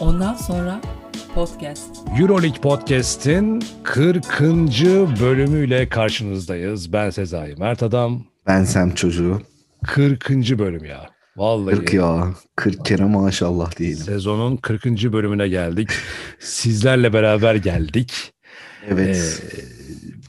Ondan sonra podcast. Euroleague Podcast'in 40. bölümüyle karşınızdayız. Ben Sezai Mert Adam. Ben Sem çocuğu. 40. bölüm ya. Vallahi. 40 ya. 40 kere maşallah diyelim. Sezonun 40. bölümüne geldik. Sizlerle beraber geldik. Evet. Ee,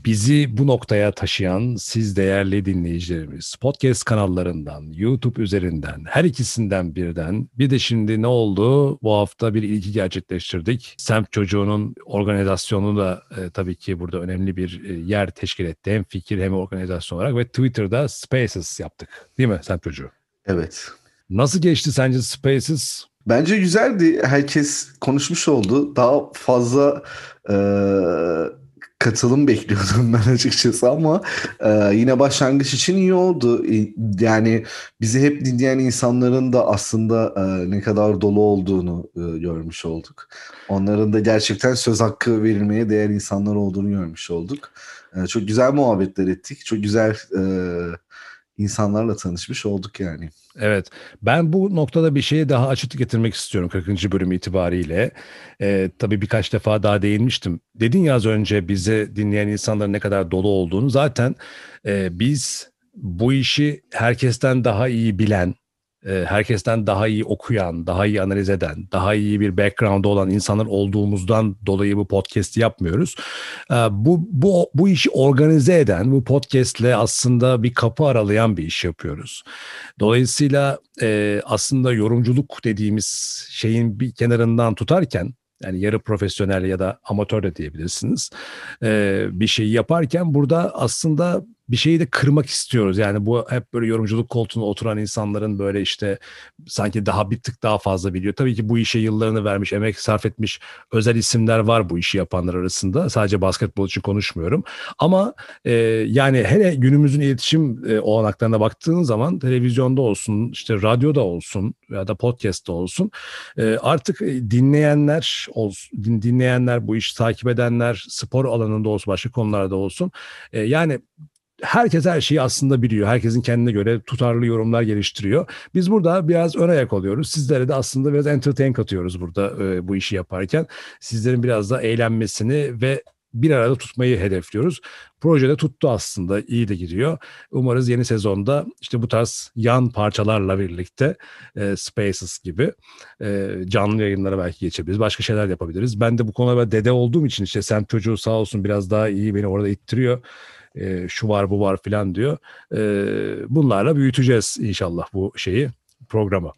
bizi bu noktaya taşıyan siz değerli dinleyicilerimiz podcast kanallarından, YouTube üzerinden, her ikisinden birden bir de şimdi ne oldu? Bu hafta bir ilgi gerçekleştirdik. Semt çocuğunun organizasyonu da e, tabii ki burada önemli bir e, yer teşkil etti. Hem fikir hem organizasyon olarak ve Twitter'da Spaces yaptık. Değil mi Semt çocuğu? Evet. Nasıl geçti sence Spaces? Bence güzeldi. Herkes konuşmuş oldu. Daha fazla e, katılım bekliyordum ben açıkçası ama e, yine başlangıç için iyi oldu. E, yani bizi hep dinleyen insanların da aslında e, ne kadar dolu olduğunu e, görmüş olduk. Onların da gerçekten söz hakkı verilmeye değer insanlar olduğunu görmüş olduk. E, çok güzel muhabbetler ettik. Çok güzel e, insanlarla tanışmış olduk yani. Evet. Ben bu noktada bir şeye daha açıklık getirmek istiyorum 40. bölüm itibariyle. Ee, tabii birkaç defa daha değinmiştim. Dedin ya az önce bize dinleyen insanların ne kadar dolu olduğunu. Zaten e, biz bu işi herkesten daha iyi bilen, herkesten daha iyi okuyan, daha iyi analiz eden, daha iyi bir background olan insanlar olduğumuzdan dolayı bu podcast'i yapmıyoruz. E, bu, bu, bu işi organize eden, bu podcast'le aslında bir kapı aralayan bir iş yapıyoruz. Dolayısıyla e, aslında yorumculuk dediğimiz şeyin bir kenarından tutarken, yani yarı profesyonel ya da amatör de diyebilirsiniz. bir şeyi yaparken burada aslında bir şeyi de kırmak istiyoruz. Yani bu hep böyle yorumculuk koltuğuna oturan insanların böyle işte sanki daha bir tık daha fazla biliyor. Tabii ki bu işe yıllarını vermiş, emek sarf etmiş özel isimler var bu işi yapanlar arasında. Sadece basketbol için konuşmuyorum. Ama e, yani hele günümüzün iletişim e, olanaklarına baktığın zaman televizyonda olsun, işte radyoda olsun ya da podcast'ta olsun e, artık dinleyenler olsun, dinleyenler, bu işi takip edenler, spor alanında olsun, başka konularda olsun. E, yani herkes her şeyi aslında biliyor. Herkesin kendine göre tutarlı yorumlar geliştiriyor. Biz burada biraz ön ayak oluyoruz. Sizlere de aslında biraz entertain katıyoruz burada e, bu işi yaparken. Sizlerin biraz da eğlenmesini ve bir arada tutmayı hedefliyoruz. Projede tuttu aslında. iyi de gidiyor. Umarız yeni sezonda işte bu tarz yan parçalarla birlikte e, Spaces gibi e, canlı yayınlara belki geçebiliriz. Başka şeyler yapabiliriz. Ben de bu konuda dede olduğum için işte sen çocuğu sağ olsun biraz daha iyi beni orada ittiriyor e, şu var bu var filan diyor. E, bunlarla büyüteceğiz inşallah bu şeyi programı.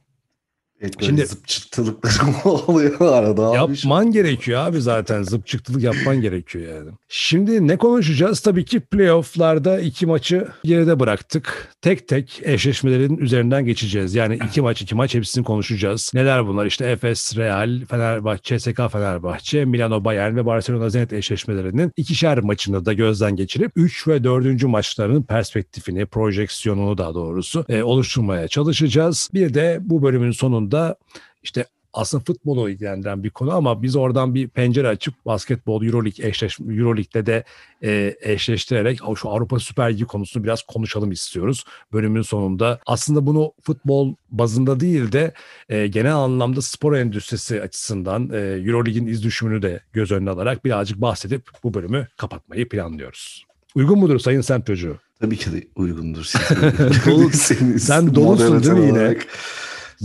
Evet, Şimdi zıpçıktılıklarım oluyor arada. Yapman abi. gerekiyor abi zaten zıpçıktılık yapman gerekiyor yani. Şimdi ne konuşacağız? Tabii ki playofflarda iki maçı geride bıraktık. Tek tek eşleşmelerin üzerinden geçeceğiz. Yani iki maç iki maç hepsini konuşacağız. Neler bunlar? İşte Efes, Real, Fenerbahçe, SK Fenerbahçe, Milano Bayern ve Barcelona Zenit eşleşmelerinin ikişer maçını da gözden geçirip 3 ve 4. maçlarının perspektifini, projeksiyonunu daha doğrusu e, oluşturmaya çalışacağız. Bir de bu bölümün sonunda da işte aslında futbolu ilgilendiren bir konu ama biz oradan bir pencere açıp basketbol Euroleague eşleş Euroleague'de de e, eşleştirerek şu Avrupa Süper Ligi konusunu biraz konuşalım istiyoruz bölümün sonunda. Aslında bunu futbol bazında değil de e, genel anlamda spor endüstrisi açısından e, Euroleague'in iz düşümünü de göz önüne alarak birazcık bahsedip bu bölümü kapatmayı planlıyoruz. Uygun mudur Sayın Semt Çocuğu? Tabii ki de uygundur. Sen, sen dolusun değil mi yine?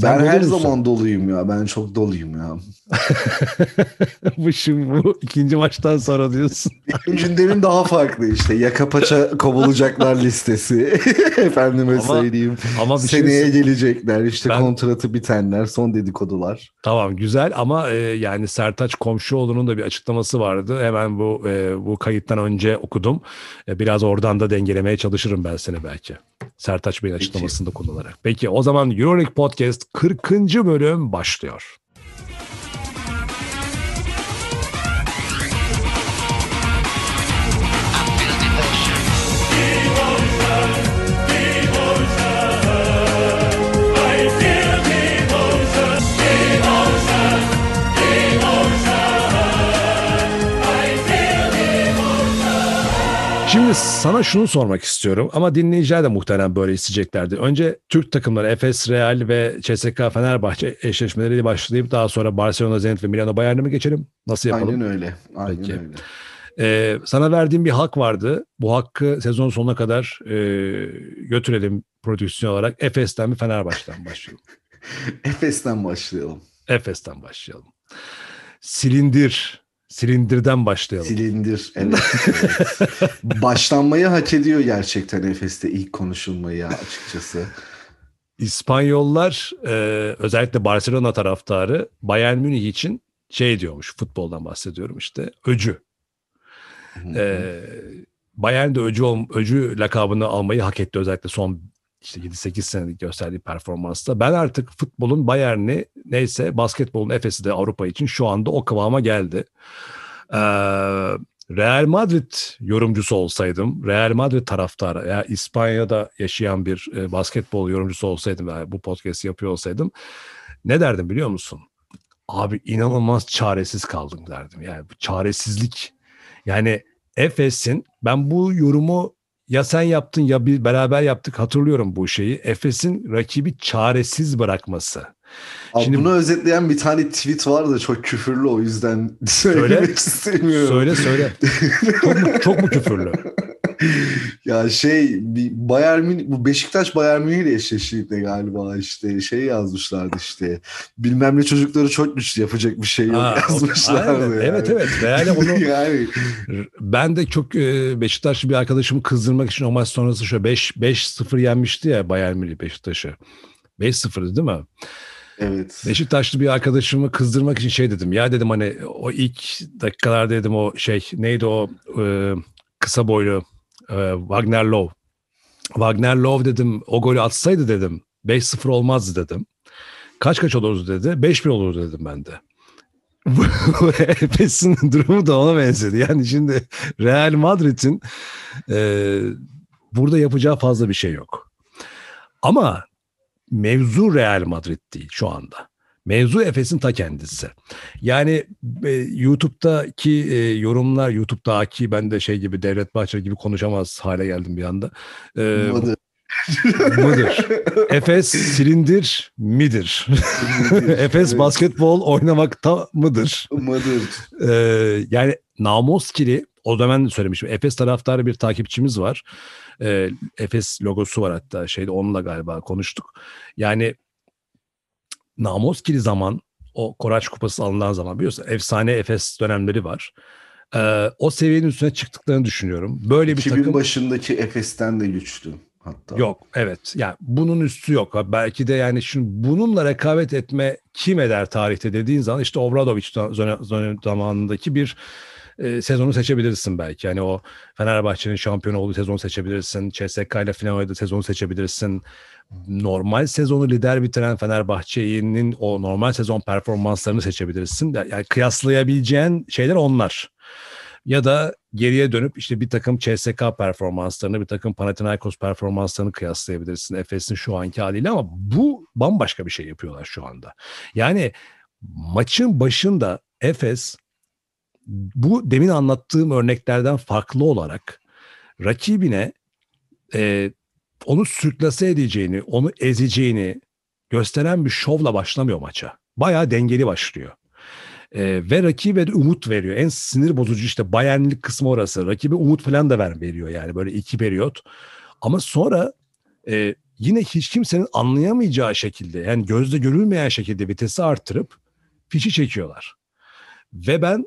Ben her musun? zaman doluyum ya. Ben çok doluyum ya. bu şimdi bu ikinci maçtan sonra diyorsun. Benim gündemim daha farklı işte. Yaka paça kovulacaklar listesi. Efendime ama, söyleyeyim. Ama bir şey Seneye şey... gelecekler. işte ben... kontratı bitenler. Son dedikodular. Tamam güzel ama e, yani Sertaç Komşuoğlu'nun da bir açıklaması vardı. Hemen bu e, bu kayıttan önce okudum. E, biraz oradan da dengelemeye çalışırım ben seni belki. Sertaç Bey'in açıklamasını da kullanarak. Peki o zaman Euroleague Podcast 40. bölüm başlıyor. Sana şunu sormak istiyorum ama dinleyiciler de muhtemelen böyle isteyeceklerdi. Önce Türk takımları Efes, Real ve CSK Fenerbahçe eşleşmeleriyle başlayıp daha sonra Barcelona, Zenit ve Milano Bayern'e mi geçelim? Nasıl yapalım? Aynen öyle. Aynen Peki. öyle. Ee, sana verdiğim bir hak vardı. Bu hakkı sezon sonuna kadar e, götürelim prodüksiyon olarak. Efes'ten mi Fenerbahçe'den başlayalım? Efes'ten başlayalım. Efes'ten başlayalım. Silindir. Silindirden başlayalım. Silindir. Evet. Başlanmayı hak ediyor gerçekten Efes'te ilk konuşulmayı ya açıkçası. İspanyollar e, özellikle Barcelona taraftarı Bayern Münih için şey diyormuş futboldan bahsediyorum işte öcü. E, Bayern de öcü, öcü lakabını almayı hak etti özellikle son işte 7-8 senelik gösterdiği performansta. Ben artık futbolun Bayern'i neyse basketbolun Efes'i de Avrupa için şu anda o kıvama geldi. Ee, Real Madrid yorumcusu olsaydım, Real Madrid taraftarı ya İspanya'da yaşayan bir e, basketbol yorumcusu olsaydım yani bu podcast'i yapıyor olsaydım ne derdim biliyor musun? Abi inanılmaz çaresiz kaldım derdim. Yani bu çaresizlik. Yani Efes'in ben bu yorumu ya sen yaptın ya bir beraber yaptık hatırlıyorum bu şeyi. Efes'in rakibi çaresiz bırakması. Abi Şimdi- bunu özetleyen bir tane tweet var da çok küfürlü o yüzden söylemek istemiyorum. Söyle söyle. Çok mu, çok mu küfürlü? ya şey bir Bayern Münih, bu Beşiktaş Bayern Münih ile eşleştiğinde galiba işte şey yazmışlardı işte bilmem ne çocukları çok güçlü yapacak bir şey yok Ha, yazmışlardı. aynen. yani. Evet evet. Real onu yani ben de çok e, Beşiktaşlı bir arkadaşımı kızdırmak için o maç sonrası şöyle 5 5-0 yenmişti ya Bayern Münih Beşiktaş'ı. 5-0'dı değil mi? evet. Beşiktaşlı bir arkadaşımı kızdırmak için şey dedim. Ya dedim hani o ilk dakikalar dedim o şey neydi o e, kısa boylu e, Wagner Love. Wagner Love dedim o golü atsaydı dedim 5-0 olmazdı dedim. Kaç kaç olurdu dedi. 5-1 olurdu dedim ben de. Efes'in durumu da ona benzedi. Yani şimdi Real Madrid'in e, burada yapacağı fazla bir şey yok. Ama mevzu Real Madrid değil şu anda. Mevzu Efes'in ta kendisi. Yani e, YouTube'daki e, yorumlar, YouTube'daki ben de şey gibi Devlet Bahçeli gibi konuşamaz hale geldim bir anda. E, Hadi. mıdır? Efes silindir midir? Efes basketbol oynamakta mıdır? Mıdır? Ee, yani Namoskili o zaman söylemişim. Efes taraftarı bir takipçimiz var. Ee, Efes logosu var hatta şeyde onunla galiba konuştuk. Yani Namoskili zaman o Koraç Kupası alınan zaman biliyorsun efsane Efes dönemleri var. Ee, o seviyenin üstüne çıktıklarını düşünüyorum. Böyle bir 2000 takım başındaki Efes'ten de güçlü hatta. yok evet yani bunun üstü yok. Belki de yani şimdi bununla rekabet etme kim eder tarihte dediğin zaman işte dön- zamanındaki bir e, sezonu seçebilirsin belki. Yani o Fenerbahçe'nin şampiyon olduğu sezonu seçebilirsin. CSK ile final oynadığı sezonu seçebilirsin. Normal sezonu lider bitiren Fenerbahçe'nin o normal sezon performanslarını seçebilirsin. Yani kıyaslayabileceğin şeyler onlar. Ya da geriye dönüp işte bir takım CSK performanslarını, bir takım Panathinaikos performanslarını kıyaslayabilirsin Efes'in şu anki haliyle ama bu bambaşka bir şey yapıyorlar şu anda. Yani maçın başında Efes bu demin anlattığım örneklerden farklı olarak rakibine e, onu sürklase edeceğini, onu ezeceğini gösteren bir şovla başlamıyor maça. Bayağı dengeli başlıyor. E, ve rakibe de umut veriyor. En sinir bozucu işte Bayernlik kısmı orası. Rakibe umut falan da ver, veriyor yani böyle iki periyot. Ama sonra e, yine hiç kimsenin anlayamayacağı şekilde yani gözde görülmeyen şekilde vitesi arttırıp fişi çekiyorlar. Ve ben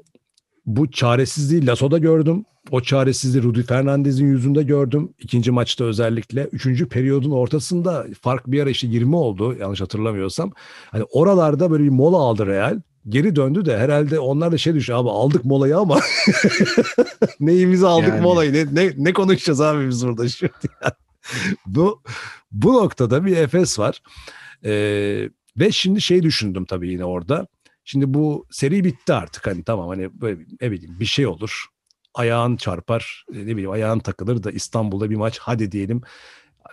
bu çaresizliği Lasso'da gördüm. O çaresizliği Rudy Fernandez'in yüzünde gördüm. İkinci maçta özellikle. Üçüncü periyodun ortasında fark bir ara işte 20 oldu yanlış hatırlamıyorsam. Hani oralarda böyle bir mola aldı Real. Geri döndü de herhalde onlar da şey düşüyor abi aldık molayı ama neyimizi aldık Yani. molayı ne, ne, ne konuşacağız abi biz burada şimdi yani. bu, bu noktada bir Efes var. Ee, ve şimdi şey düşündüm tabii yine orada. Şimdi bu seri bitti artık hani tamam hani böyle ne bileyim bir şey olur. Ayağın çarpar e, ne bileyim ayağın takılır da İstanbul'da bir maç hadi diyelim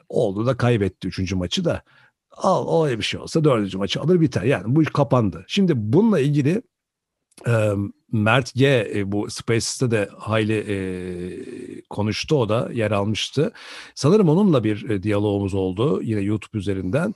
oldu da kaybetti üçüncü maçı da al o bir şey olsa dördüncü maçı alır biter yani bu iş kapandı. Şimdi bununla ilgili e, Mert G e, bu Spaces'te de hayli e, konuştu o da yer almıştı. Sanırım onunla bir e, diyalogumuz oldu yine YouTube üzerinden.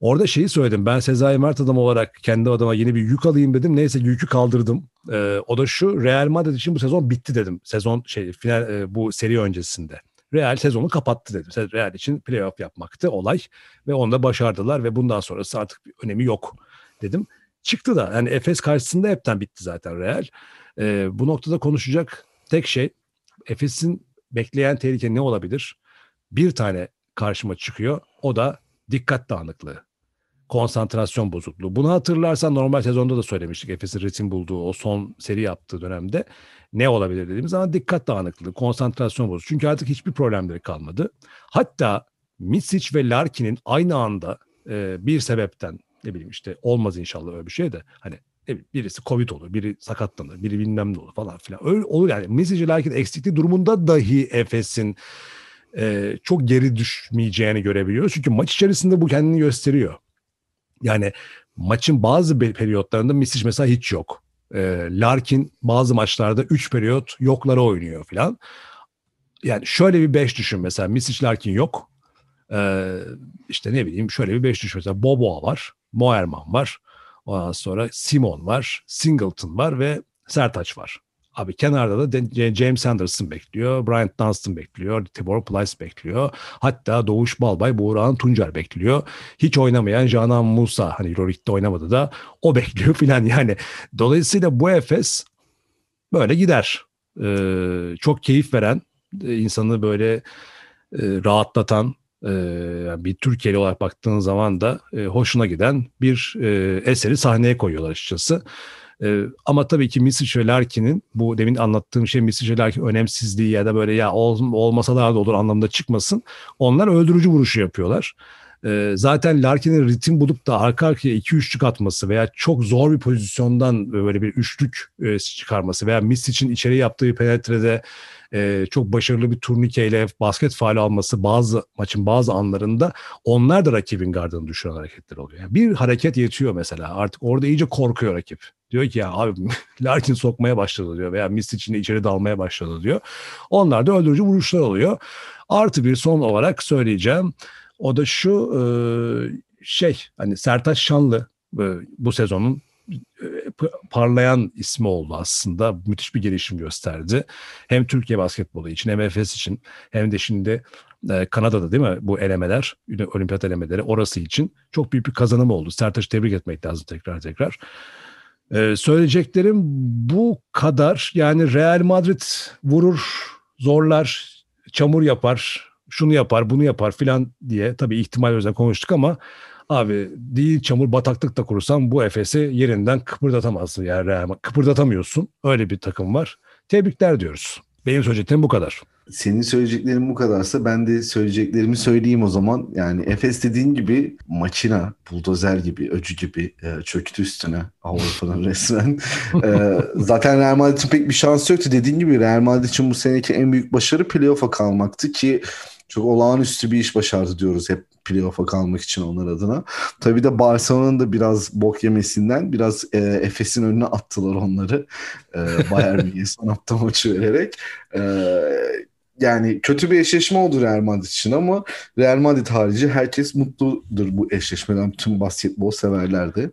Orada şeyi söyledim. Ben Sezai Mert adam olarak kendi adıma yeni bir yük alayım dedim. Neyse yükü kaldırdım. Ee, o da şu Real Madrid için bu sezon bitti dedim. Sezon şey final e, bu seri öncesinde. Real sezonu kapattı dedim. Real için playoff yapmaktı olay ve onu da başardılar ve bundan sonrası artık bir önemi yok dedim. Çıktı da yani Efes karşısında hepten bitti zaten Real. Ee, bu noktada konuşacak tek şey Efes'in bekleyen tehlike ne olabilir? Bir tane karşıma çıkıyor. O da dikkat dağınıklığı konsantrasyon bozukluğu. Bunu hatırlarsan normal sezonda da söylemiştik. Efes'in ritim bulduğu o son seri yaptığı dönemde ne olabilir dediğimiz zaman dikkat dağınıklığı, konsantrasyon bozukluğu. Çünkü artık hiçbir problemleri kalmadı. Hatta Misic ve Larkin'in aynı anda e, bir sebepten ne bileyim işte olmaz inşallah öyle bir şey de hani birisi Covid olur, biri sakatlanır, biri bilmem ne olur falan filan. Öyle olur yani. Misic Larkin eksikliği durumunda dahi Efes'in e, çok geri düşmeyeceğini görebiliyoruz. Çünkü maç içerisinde bu kendini gösteriyor. Yani maçın bazı periyotlarında Misic mesela hiç yok. E, Larkin bazı maçlarda 3 periyot yoklara oynuyor falan. Yani şöyle bir 5 düşün mesela Misic Larkin yok. E, işte ne bileyim şöyle bir 5 düşün mesela Boboa var. Moerman var. Ondan sonra Simon var. Singleton var ve Sertaç var. Abi kenarda da James Anderson bekliyor, Bryant Dunstan bekliyor, Tibor Plyce bekliyor. Hatta Doğuş Balbay, Buğra'nın Tuncer bekliyor. Hiç oynamayan Canan Musa, hani Euroleague'de oynamadı da o bekliyor filan yani. Dolayısıyla bu Efes böyle gider. Ee, çok keyif veren, e, insanı böyle e, rahatlatan, e, bir Türkiye'li olarak baktığın zaman da e, hoşuna giden bir e, eseri sahneye koyuyorlar açıkçası. E, ama tabii ki Misic Larkin'in bu demin anlattığım şey Misic Larkin önemsizliği ya da böyle ya ol, olmasalar da olur anlamda çıkmasın. Onlar öldürücü vuruşu yapıyorlar. E, zaten Larkin'in ritim bulup da arka arkaya iki üçlük atması veya çok zor bir pozisyondan böyle bir üçlük e, çıkarması veya Misic'in içeri yaptığı penetrede e, çok başarılı bir turnikeyle basket faali alması bazı maçın bazı anlarında onlar da rakibin gardını düşüren hareketler oluyor. Yani bir hareket yetiyor mesela artık orada iyice korkuyor rakip. Diyor ki ya abi Larkin sokmaya başladı diyor veya Mist içinde içeri dalmaya başladı diyor. Onlar da öldürücü vuruşlar oluyor. Artı bir son olarak söyleyeceğim. O da şu e, şey hani Sertaç Şanlı e, bu sezonun e, parlayan ismi oldu aslında. Müthiş bir gelişim gösterdi. Hem Türkiye basketbolu için hem Efes için hem de şimdi Kanada'da değil mi bu elemeler, olimpiyat elemeleri orası için çok büyük bir kazanım oldu. Sertaç'ı tebrik etmek lazım tekrar tekrar. Ee, söyleyeceklerim bu kadar. Yani Real Madrid vurur, zorlar, çamur yapar, şunu yapar, bunu yapar filan diye tabii ihtimal üzerine konuştuk ama abi değil çamur bataklık da kurursan bu Efes'i yerinden kıpırdatamazsın yani Kıpırdatamıyorsun. Öyle bir takım var. Tebrikler diyoruz. Benim söyleyeceklerim bu kadar. Senin söyleyeceklerin bu kadarsa ben de söyleyeceklerimi söyleyeyim o zaman. Yani Efes dediğin gibi makina, buldozer gibi, öcü gibi e, çöktü üstüne Avrupa'nın resmen. e, zaten Real Madrid'in pek bir şansı yoktu. Dediğin gibi Real Madrid için bu seneki en büyük başarı playoff'a kalmaktı ki çok olağanüstü bir iş başardı diyoruz hep playoff'a kalmak için onlar adına. Tabii de Barcelona'nın da biraz bok yemesinden biraz e, Efes'in önüne attılar onları. E, Bayern Münih'e son hafta maçı vererek. E, yani kötü bir eşleşme oldu Real Madrid için ama Real Madrid harici herkes mutludur bu eşleşmeden tüm basketbol severlerde.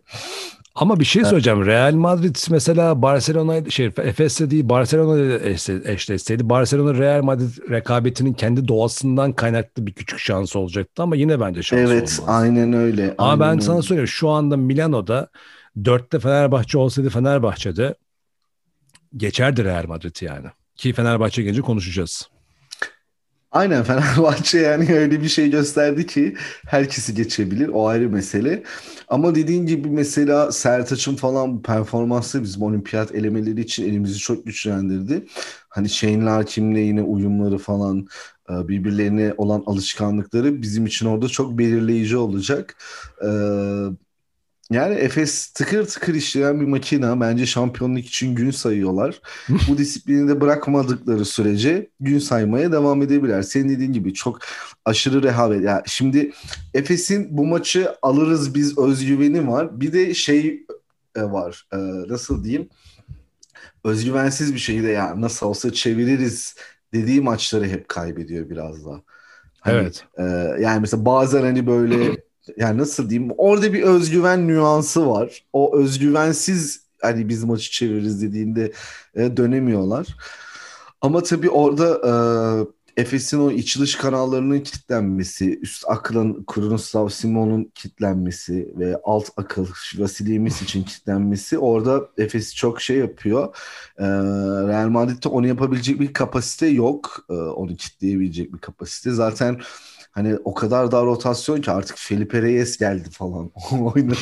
Ama bir şey söyleyeceğim. Real Madrid mesela Barcelona şey Efes'te değil Barcelona eşleşseydi Barcelona Real Madrid rekabetinin kendi doğasından kaynaklı bir küçük şans olacaktı ama yine bence şans evet, olmaz. Evet aynen öyle. Ama aynen ben öyle. sana söyleyeyim şu anda Milano'da dörtte Fenerbahçe olsaydı Fenerbahçe'de geçerdi Real Madrid yani. Ki Fenerbahçe gelince konuşacağız. Aynen Fenerbahçe yani öyle bir şey gösterdi ki herkesi geçebilir. O ayrı mesele. Ama dediğin gibi mesela Sertaç'ın falan performansı bizim olimpiyat elemeleri için elimizi çok güçlendirdi. Hani Shane Larkin'le yine uyumları falan e, birbirlerine olan alışkanlıkları bizim için orada çok belirleyici olacak. Ee, yani Efes tıkır tıkır işleyen bir makina. Bence şampiyonluk için gün sayıyorlar. Bu disiplini de bırakmadıkları sürece gün saymaya devam edebilirler. Senin dediğin gibi çok aşırı rehavet. Yani şimdi Efes'in bu maçı alırız biz özgüveni var. Bir de şey e, var. E, nasıl diyeyim? Özgüvensiz bir şekilde ya nasıl olsa çeviririz dediği maçları hep kaybediyor biraz da. Hani, evet. E, yani mesela bazen hani böyle yani nasıl diyeyim orada bir özgüven nüansı var. O özgüvensiz hani biz maçı çeviririz dediğinde e, dönemiyorlar. Ama tabii orada e, Efes'in o içiliş kanallarının kilitlenmesi, üst akılın Kurnoslav Simon'un kilitlenmesi ve alt akıl Vasilyemis için kilitlenmesi orada Efes'i çok şey yapıyor. Ee, Real Madrid'de onu yapabilecek bir kapasite yok. Ee, onu kilitleyebilecek bir kapasite. Zaten hani o kadar daha rotasyon ki artık Felipe Reyes geldi falan. Oynadı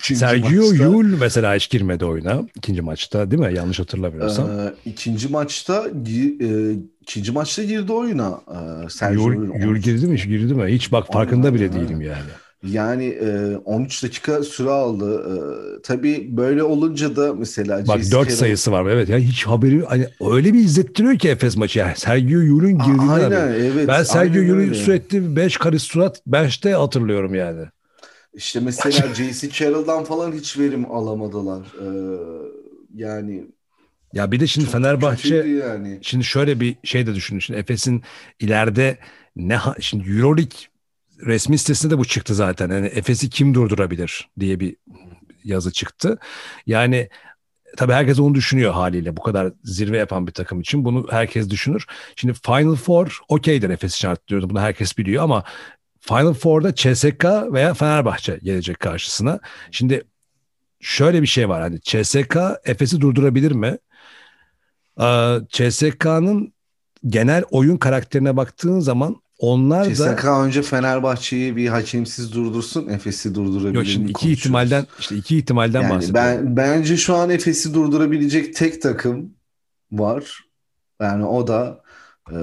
Sergio maçta. Yul mesela hiç girmedi oyuna ikinci maçta değil mi? Yanlış hatırlamıyorsam. Ee, ikinci maçta e, ikinci maçta girdi oyuna. E, Sergio Yul, Yul girdi mi? Girdi mi? Hiç bak farkında bile değilim yani. Yani e, 13 dakika süre aldı. E, tabii böyle olunca da mesela Bak Jace 4 Carroll... sayısı var. Evet yani hiç haberi hani öyle bir izlettiriyor ki Efes maçı. Yani Sergio Yul'un girdiğini Aynen abi. evet. Ben Sergio Yul'un sürekli 5 karış surat bench'te hatırlıyorum yani. İşte mesela J.C. Carroll'dan falan hiç verim alamadılar. Ee, yani ya bir de şimdi Fenerbahçe yani. şimdi şöyle bir şey de düşünün. Şimdi Efes'in ileride ne şimdi EuroLeague resmi sitesinde de bu çıktı zaten. Yani Efes'i kim durdurabilir diye bir yazı çıktı. Yani tabii herkes onu düşünüyor haliyle. Bu kadar zirve yapan bir takım için bunu herkes düşünür. Şimdi Final Four okeydir Efes için artık. Bunu herkes biliyor ama Final Four'da CSK veya Fenerbahçe gelecek karşısına. Şimdi şöyle bir şey var. Hani CSK Efes'i durdurabilir mi? CSK'nın genel oyun karakterine baktığın zaman onlar CSK da... Önce Fenerbahçe'yi bir hakemsiz durdursun, Efes'i durdurabilir Yok şimdi iki ihtimalden işte iki ihtimalden yani bahsediyorum. Ben bence şu an Efes'i durdurabilecek tek takım var. Yani o da e,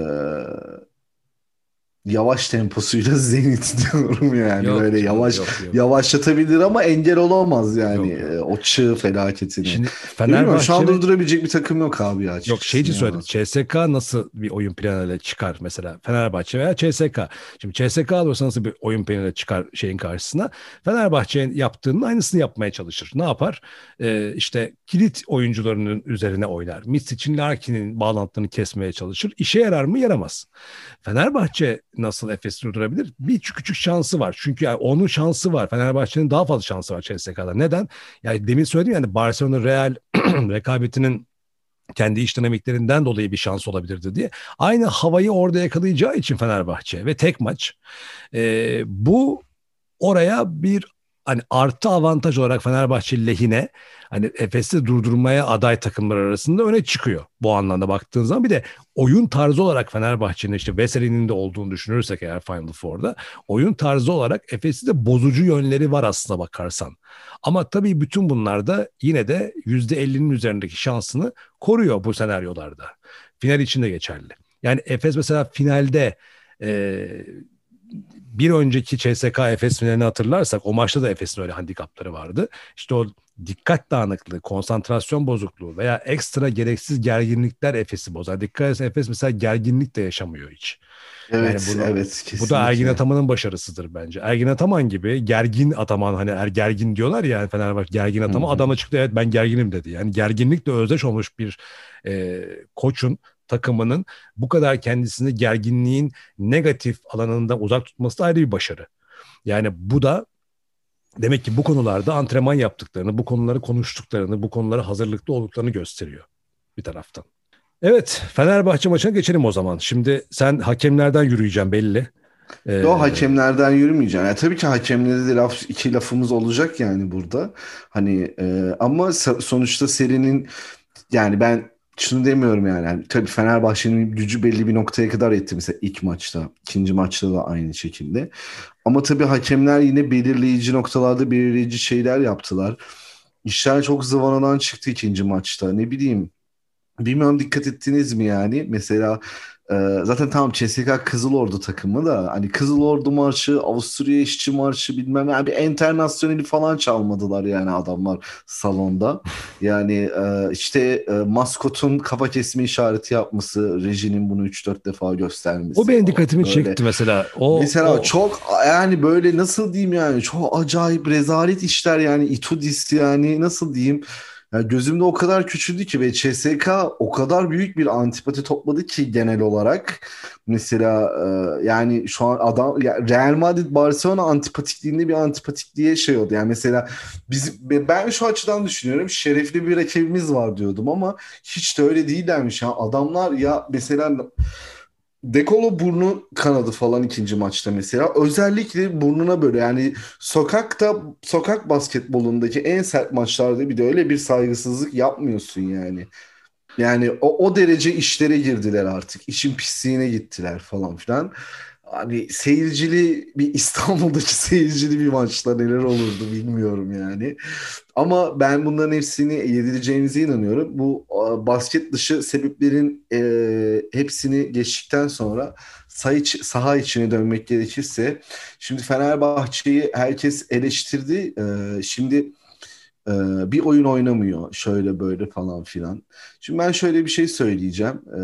yavaş temposuyla Zenit diyorum yani yok, böyle yavaş yok, yok. yavaşlatabilir ama engel olamaz yani yok. E, o çığ felaketini. Şimdi Fenerbahçe şu an durdurabilecek bir takım yok abi ya. Yok şeyci söyledim. CSK nasıl bir oyun planıyla çıkar mesela Fenerbahçe veya CSK. Şimdi CSK olursa nasıl bir oyun planıyla çıkar şeyin karşısına? Fenerbahçe'nin yaptığının aynısını yapmaya çalışır. Ne yapar? Ee, işte kilit oyuncularının üzerine oynar. Misic'in Larkin'in bağlantılarını kesmeye çalışır. İşe yarar mı? Yaramaz. Fenerbahçe nasıl Efes'i durdurabilir? Bir küçük şansı var. Çünkü yani onun şansı var. Fenerbahçe'nin daha fazla şansı var CSK'da. Neden? Yani demin söyledim yani Barcelona Real rekabetinin kendi iş dinamiklerinden dolayı bir şans olabilirdi diye. Aynı havayı orada yakalayacağı için Fenerbahçe ve tek maç. E, bu oraya bir hani artı avantaj olarak Fenerbahçe lehine hani Efes'i durdurmaya aday takımlar arasında öne çıkıyor bu anlamda baktığın zaman. Bir de oyun tarzı olarak Fenerbahçe'nin işte Veseli'nin de olduğunu düşünürsek eğer Final Four'da oyun tarzı olarak Efes'i de bozucu yönleri var aslında bakarsan. Ama tabii bütün bunlar da yine de %50'nin üzerindeki şansını koruyor bu senaryolarda. Final için de geçerli. Yani Efes mesela finalde e, bir önceki CSK Efes finalini hatırlarsak o maçta da Efes'in öyle handikapları vardı. İşte o dikkat dağınıklığı, konsantrasyon bozukluğu veya ekstra gereksiz gerginlikler Efes'i bozar. Dikkat edersen Efes mesela gerginlik de yaşamıyor hiç. Evet, yani bunu, evet kesinlikle. Bu da Ergin Ataman'ın başarısıdır bence. Ergin Ataman gibi gergin Ataman hani er gergin diyorlar ya yani Fenerbahçe gergin Ataman. Adam çıktı evet ben gerginim dedi. Yani gerginlikle özdeş olmuş bir e, koçun takımının bu kadar kendisini gerginliğin negatif alanında uzak tutması da ayrı bir başarı. Yani bu da demek ki bu konularda antrenman yaptıklarını, bu konuları konuştuklarını, bu konulara hazırlıklı olduklarını gösteriyor bir taraftan. Evet, Fenerbahçe maçına geçelim o zaman. Şimdi sen hakemlerden yürüyeceğim belli. Ee, o hakemlerden yürümeyeceğim. Yani tabii ki hakemlere de laf, iki lafımız olacak yani burada. Hani e, ama sonuçta serinin yani ben şunu demiyorum yani. yani tabii Fenerbahçe'nin gücü belli bir noktaya kadar etti mesela ilk maçta. ikinci maçta da aynı şekilde. Ama tabii hakemler yine belirleyici noktalarda belirleyici şeyler yaptılar. İşler çok zıvanadan çıktı ikinci maçta. Ne bileyim Bilmiyorum dikkat ettiniz mi yani? Mesela Ee, zaten tamam CSKA Kızıl Ordu takımı da hani Kızıl Ordu marşı, Avusturya İşçi marşı bilmem yani bir internasyoneli falan çalmadılar yani adamlar salonda. Yani e, işte e, maskotun kafa kesme işareti yapması, rejinin bunu 3-4 defa göstermesi. O benim dikkatimi Böyle. çekti mesela. O, Mesela o- çok yani böyle nasıl diyeyim yani çok acayip rezalet işler yani Itudis yani nasıl diyeyim ya gözümde o kadar küçüldü ki ve CSK o kadar büyük bir antipati topladı ki genel olarak. Mesela e, yani şu an adam ya Real Madrid Barcelona antipatikliğinde bir antipatikliğe şey oldu. Yani mesela biz ben şu açıdan düşünüyorum şerefli bir rakibimiz var diyordum ama hiç de öyle değillermiş. Ya adamlar ya mesela Dekolo burnu kanadı falan ikinci maçta mesela. Özellikle burnuna böyle yani sokakta sokak basketbolundaki en sert maçlarda bir de öyle bir saygısızlık yapmıyorsun yani. Yani o, o derece işlere girdiler artık. İşin pisliğine gittiler falan filan. Hani seyircili bir İstanbul'daki seyircili bir maçta neler olurdu bilmiyorum yani. Ama ben bunların hepsini yedireceğimize inanıyorum. Bu basket dışı sebeplerin e, hepsini geçtikten sonra iç- saha içine dönmek gerekirse şimdi Fenerbahçe'yi herkes eleştirdi. E, şimdi e, bir oyun oynamıyor şöyle böyle falan filan. Şimdi ben şöyle bir şey söyleyeceğim. E,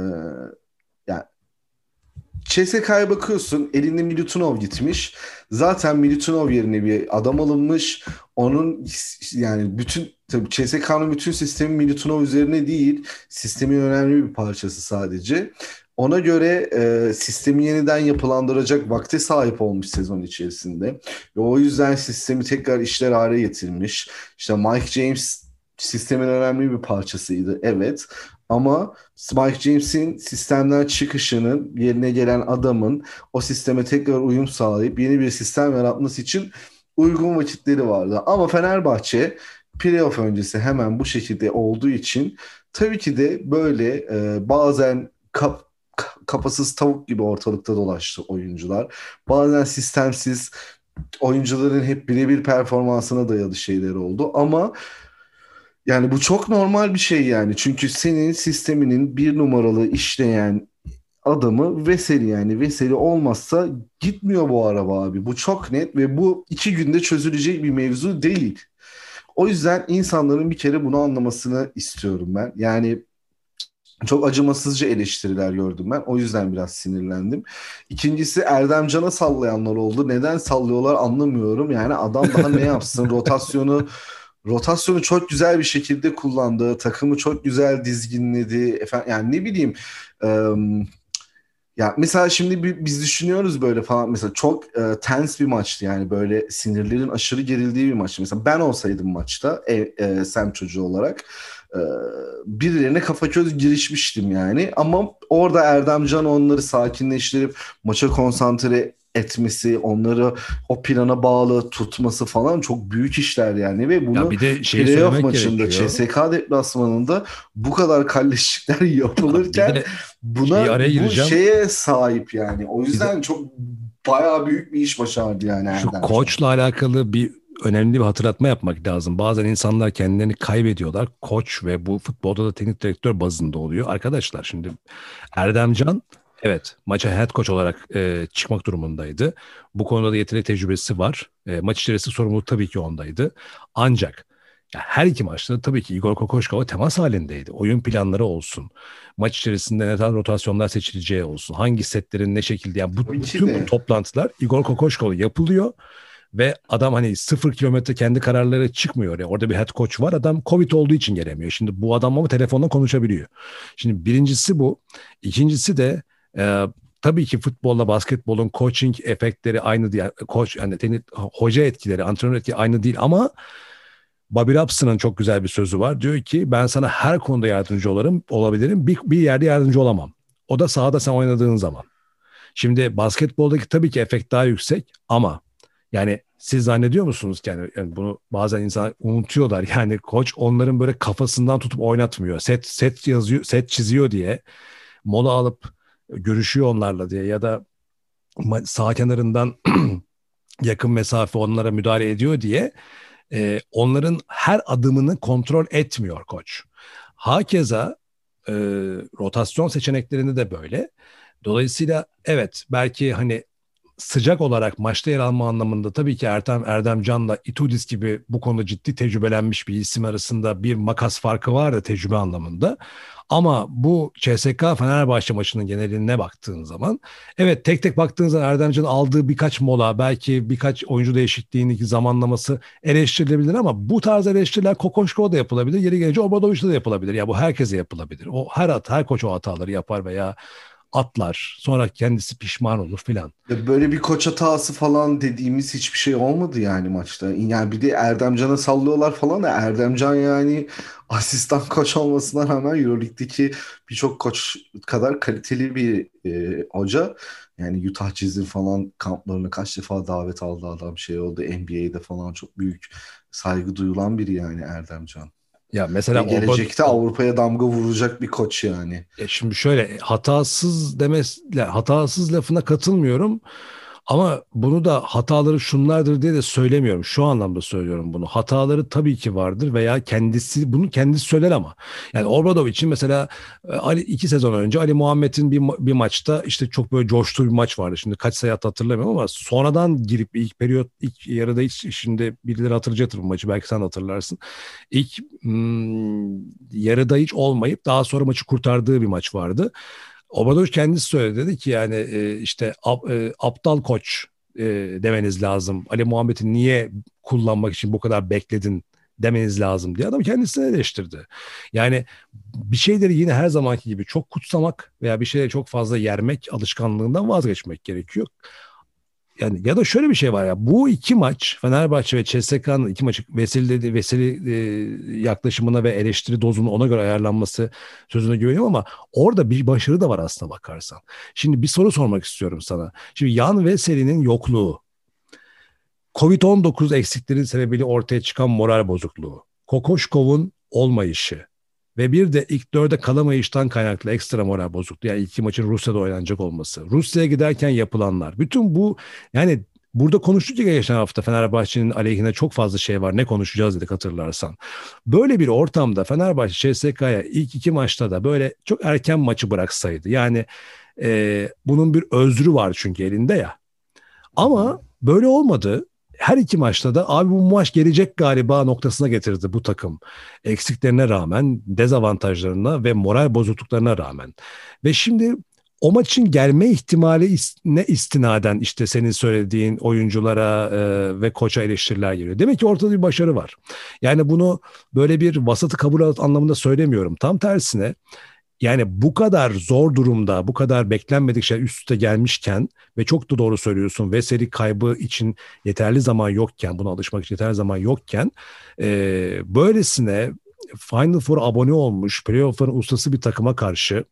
CSK'ya bakıyorsun elinde Milutinov gitmiş. Zaten Milutinov yerine bir adam alınmış. Onun yani bütün tabii CSK'nın bütün sistemi Milutinov üzerine değil. Sistemin önemli bir parçası sadece. Ona göre e, sistemi yeniden yapılandıracak vakte sahip olmuş sezon içerisinde. Ve o yüzden sistemi tekrar işler hale getirmiş. İşte Mike James sistemin önemli bir parçasıydı. Evet. Ama Mike James'in sistemden çıkışının yerine gelen adamın o sisteme tekrar uyum sağlayıp yeni bir sistem yaratması için uygun vakitleri vardı. Ama Fenerbahçe playoff öncesi hemen bu şekilde olduğu için tabii ki de böyle e, bazen kap, ka- kafasız tavuk gibi ortalıkta dolaştı oyuncular. Bazen sistemsiz oyuncuların hep birebir performansına dayalı şeyler oldu ama yani bu çok normal bir şey yani. Çünkü senin sisteminin bir numaralı işleyen adamı Veseli yani. Veseli olmazsa gitmiyor bu araba abi. Bu çok net ve bu iki günde çözülecek bir mevzu değil. O yüzden insanların bir kere bunu anlamasını istiyorum ben. Yani çok acımasızca eleştiriler gördüm ben. O yüzden biraz sinirlendim. İkincisi Erdem Can'a sallayanlar oldu. Neden sallıyorlar anlamıyorum. Yani adam daha ne yapsın? Rotasyonu rotasyonu çok güzel bir şekilde kullandı. Takımı çok güzel dizginledi. Efendim, yani ne bileyim ım, ya mesela şimdi bi- biz düşünüyoruz böyle falan mesela çok e, tense bir maçtı yani böyle sinirlerin aşırı gerildiği bir maçtı. Mesela ben olsaydım maçta e, e, Sem çocuğu olarak e, birilerine kafa göz girişmiştim yani. Ama orada Erdem Can onları sakinleştirip maça konsantre etmesi, onları o plana bağlı tutması falan çok büyük işler yani ve bunu ya bir de şeyi playoff maçında gerekiyor. CSK deplasmanında bu kadar kalleşlikler yapılırken de buna bu şeye sahip yani. O yüzden çok bayağı büyük bir iş başardı yani Şu Erdem. koçla alakalı bir önemli bir hatırlatma yapmak lazım. Bazen insanlar kendilerini kaybediyorlar. Koç ve bu futbolda da teknik direktör bazında oluyor. Arkadaşlar şimdi Erdemcan evet maça head coach olarak e, çıkmak durumundaydı. Bu konuda da yetenek tecrübesi var. E, maç içerisinde sorumluluk tabii ki ondaydı. Ancak ya her iki maçta tabii ki Igor Kokoşkova temas halindeydi. Oyun planları olsun. Maç içerisinde ne tarz rotasyonlar seçileceği olsun. Hangi setlerin ne şekilde yani bu, bütün bu toplantılar Igor Kokoşkova yapılıyor. Ve adam hani sıfır kilometre kendi kararları çıkmıyor. Yani orada bir head coach var. Adam Covid olduğu için gelemiyor. Şimdi bu adam ama telefonla konuşabiliyor. Şimdi birincisi bu. İkincisi de e, tabii ki futbolla basketbolun coaching efektleri aynı değil. Koç yani teknik, hoca etkileri, antrenör etkileri aynı değil ama Bobby Robson'ın çok güzel bir sözü var. Diyor ki ben sana her konuda yardımcı olarım, olabilirim. Bir, bir yerde yardımcı olamam. O da sahada sen oynadığın zaman. Şimdi basketboldaki tabii ki efekt daha yüksek ama yani siz zannediyor musunuz ki yani, yani bunu bazen insan unutuyorlar. Yani koç onların böyle kafasından tutup oynatmıyor. Set set yazıyor, set çiziyor diye mola alıp görüşüyor onlarla diye ya da sağ kenarından yakın mesafe onlara müdahale ediyor diye e, onların her adımını kontrol etmiyor koç. Hakeza e, rotasyon seçeneklerinde de böyle. Dolayısıyla evet belki hani sıcak olarak maçta yer alma anlamında tabii ki Ertem Erdem Can'la Itudis gibi bu konuda ciddi tecrübelenmiş bir isim arasında bir makas farkı var da tecrübe anlamında. Ama bu CSK Fenerbahçe maçının geneline baktığın zaman evet tek tek baktığın zaman Erdem Can aldığı birkaç mola belki birkaç oyuncu değişikliğinin zamanlaması eleştirilebilir ama bu tarz eleştiriler Kokoşko da yapılabilir. Yeri gelince Obradoviç'te de yapılabilir. Ya bu herkese yapılabilir. O her at, her koç o hataları yapar veya atlar. Sonra kendisi pişman olur filan. Böyle bir koç hatası falan dediğimiz hiçbir şey olmadı yani maçta. Yani bir de Erdemcan'a sallıyorlar falan da Erdemcan yani asistan koç olmasına rağmen Euroleague'deki birçok koç kadar kaliteli bir e, hoca. Yani Utah Jazz'in falan kamplarına kaç defa davet aldı adam şey oldu. NBA'de falan çok büyük saygı duyulan biri yani Erdemcan. Ya mesela Ve gelecekte Orba... Avrupa'ya damga vuracak bir koç yani. Ya şimdi şöyle hatasız demesle hatasız lafına katılmıyorum. Ama bunu da hataları şunlardır diye de söylemiyorum. Şu anlamda söylüyorum bunu. Hataları tabii ki vardır veya kendisi bunu kendisi söyler ama. Yani Obradov için mesela e, Ali iki sezon önce Ali Muhammed'in bir, bir maçta işte çok böyle coştuğu bir maç vardı. Şimdi kaç sayı hatırlamıyorum ama sonradan girip ilk periyot ilk yarıda hiç şimdi birileri hatırlayacaktır bu maçı. Belki sen hatırlarsın. İlk hmm, yarıda hiç olmayıp daha sonra maçı kurtardığı bir maç vardı. Obradoviç kendisi söyledi dedi ki yani e, işte e, aptal koç e, demeniz lazım. Ali Muhammed'i niye kullanmak için bu kadar bekledin demeniz lazım diye adam kendisini eleştirdi. Yani bir şeyleri yine her zamanki gibi çok kutsamak veya bir şeyleri çok fazla yermek alışkanlığından vazgeçmek gerekiyor yani ya da şöyle bir şey var ya bu iki maç Fenerbahçe ve CSK'nın iki maçı vesile, vesile e, yaklaşımına ve eleştiri dozunu ona göre ayarlanması sözüne güveniyorum ama orada bir başarı da var aslında bakarsan. Şimdi bir soru sormak istiyorum sana. Şimdi Yan Veseli'nin yokluğu, Covid-19 eksikleri sebebiyle ortaya çıkan moral bozukluğu, Kokoşkov'un olmayışı, ve bir de ilk dörde kalamayıştan kaynaklı ekstra moral bozukluğu. Yani iki maçın Rusya'da oynanacak olması. Rusya'ya giderken yapılanlar. Bütün bu yani Burada konuştuk ya geçen hafta Fenerbahçe'nin aleyhine çok fazla şey var. Ne konuşacağız dedik hatırlarsan. Böyle bir ortamda Fenerbahçe CSK'ya ilk iki maçta da böyle çok erken maçı bıraksaydı. Yani e, bunun bir özrü var çünkü elinde ya. Ama böyle olmadı her iki maçta da abi bu maç gelecek galiba noktasına getirdi bu takım. Eksiklerine rağmen, dezavantajlarına ve moral bozukluklarına rağmen. Ve şimdi o maçın gelme ihtimali ne istinaden işte senin söylediğin oyunculara e, ve koça eleştiriler geliyor. Demek ki ortada bir başarı var. Yani bunu böyle bir vasatı kabul anlamında söylemiyorum. Tam tersine yani bu kadar zor durumda, bu kadar beklenmedik şey üst üste gelmişken ve çok da doğru söylüyorsun Veseli kaybı için yeterli zaman yokken, buna alışmak için yeterli zaman yokken e, böylesine Final Four abone olmuş, playoff'ların ustası bir takıma karşı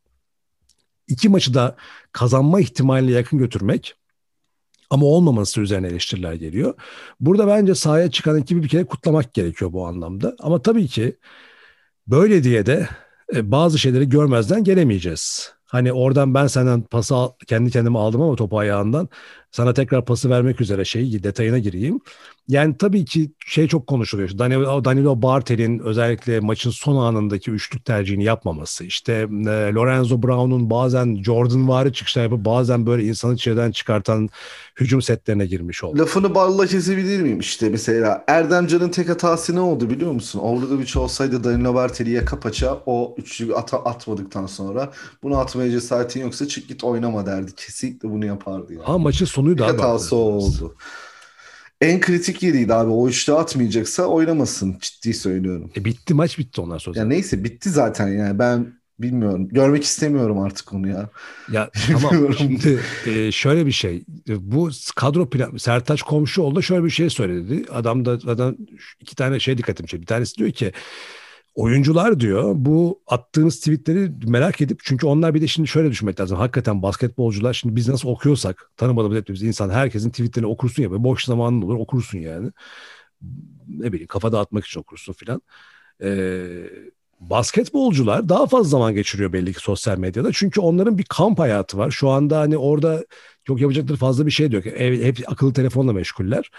iki maçı da kazanma ihtimaline yakın götürmek ama olmaması üzerine eleştiriler geliyor. Burada bence sahaya çıkan ekibi bir kere kutlamak gerekiyor bu anlamda. Ama tabii ki böyle diye de bazı şeyleri görmezden gelemeyeceğiz. Hani oradan ben senden pası kendi kendime aldım ama topu ayağından sana tekrar pası vermek üzere şey detayına gireyim. Yani tabii ki şey çok konuşuluyor. Danilo, Danilo Bartel'in özellikle maçın son anındaki üçlük tercihini yapmaması. İşte e, Lorenzo Brown'un bazen Jordan vari çıkışlar yapıp bazen böyle insanı içeriden çıkartan hücum setlerine girmiş oldu. Lafını balla kesebilir miyim işte mesela Erdemcan'ın tek hatası ne oldu biliyor musun? Obradoviç olsaydı Danilo Bartel'i yaka paça o üçlüğü at atmadıktan sonra bunu atmaya cesaretin yoksa çık git oynama derdi. Kesinlikle bunu yapardı yani. Ha maçın sonuydu abi. Hatası oldu. En kritik yeriydi abi. O üçlü atmayacaksa oynamasın. Ciddi söylüyorum. E bitti maç bitti ondan sonra. Ya neyse bitti zaten yani. Ben bilmiyorum. Görmek istemiyorum artık onu ya. Ya tamam şimdi e, şöyle bir şey. Bu kadro plan Sertaç komşu oldu şöyle bir şey söyledi. Adam da adam iki tane şey dikkatimi çekti. Bir tanesi diyor ki Oyuncular diyor bu attığınız tweetleri merak edip çünkü onlar bir de şimdi şöyle düşünmek lazım. Hakikaten basketbolcular şimdi biz nasıl okuyorsak tanımadığımız ettiğimiz insan herkesin tweetlerini okursun ya böyle boş zamanın olur okursun yani. Ne bileyim kafa dağıtmak için okursun filan. Ee, basketbolcular daha fazla zaman geçiriyor belli ki sosyal medyada. Çünkü onların bir kamp hayatı var. Şu anda hani orada çok yapacakları fazla bir şey de yok. Hep, hep akıllı telefonla meşguller.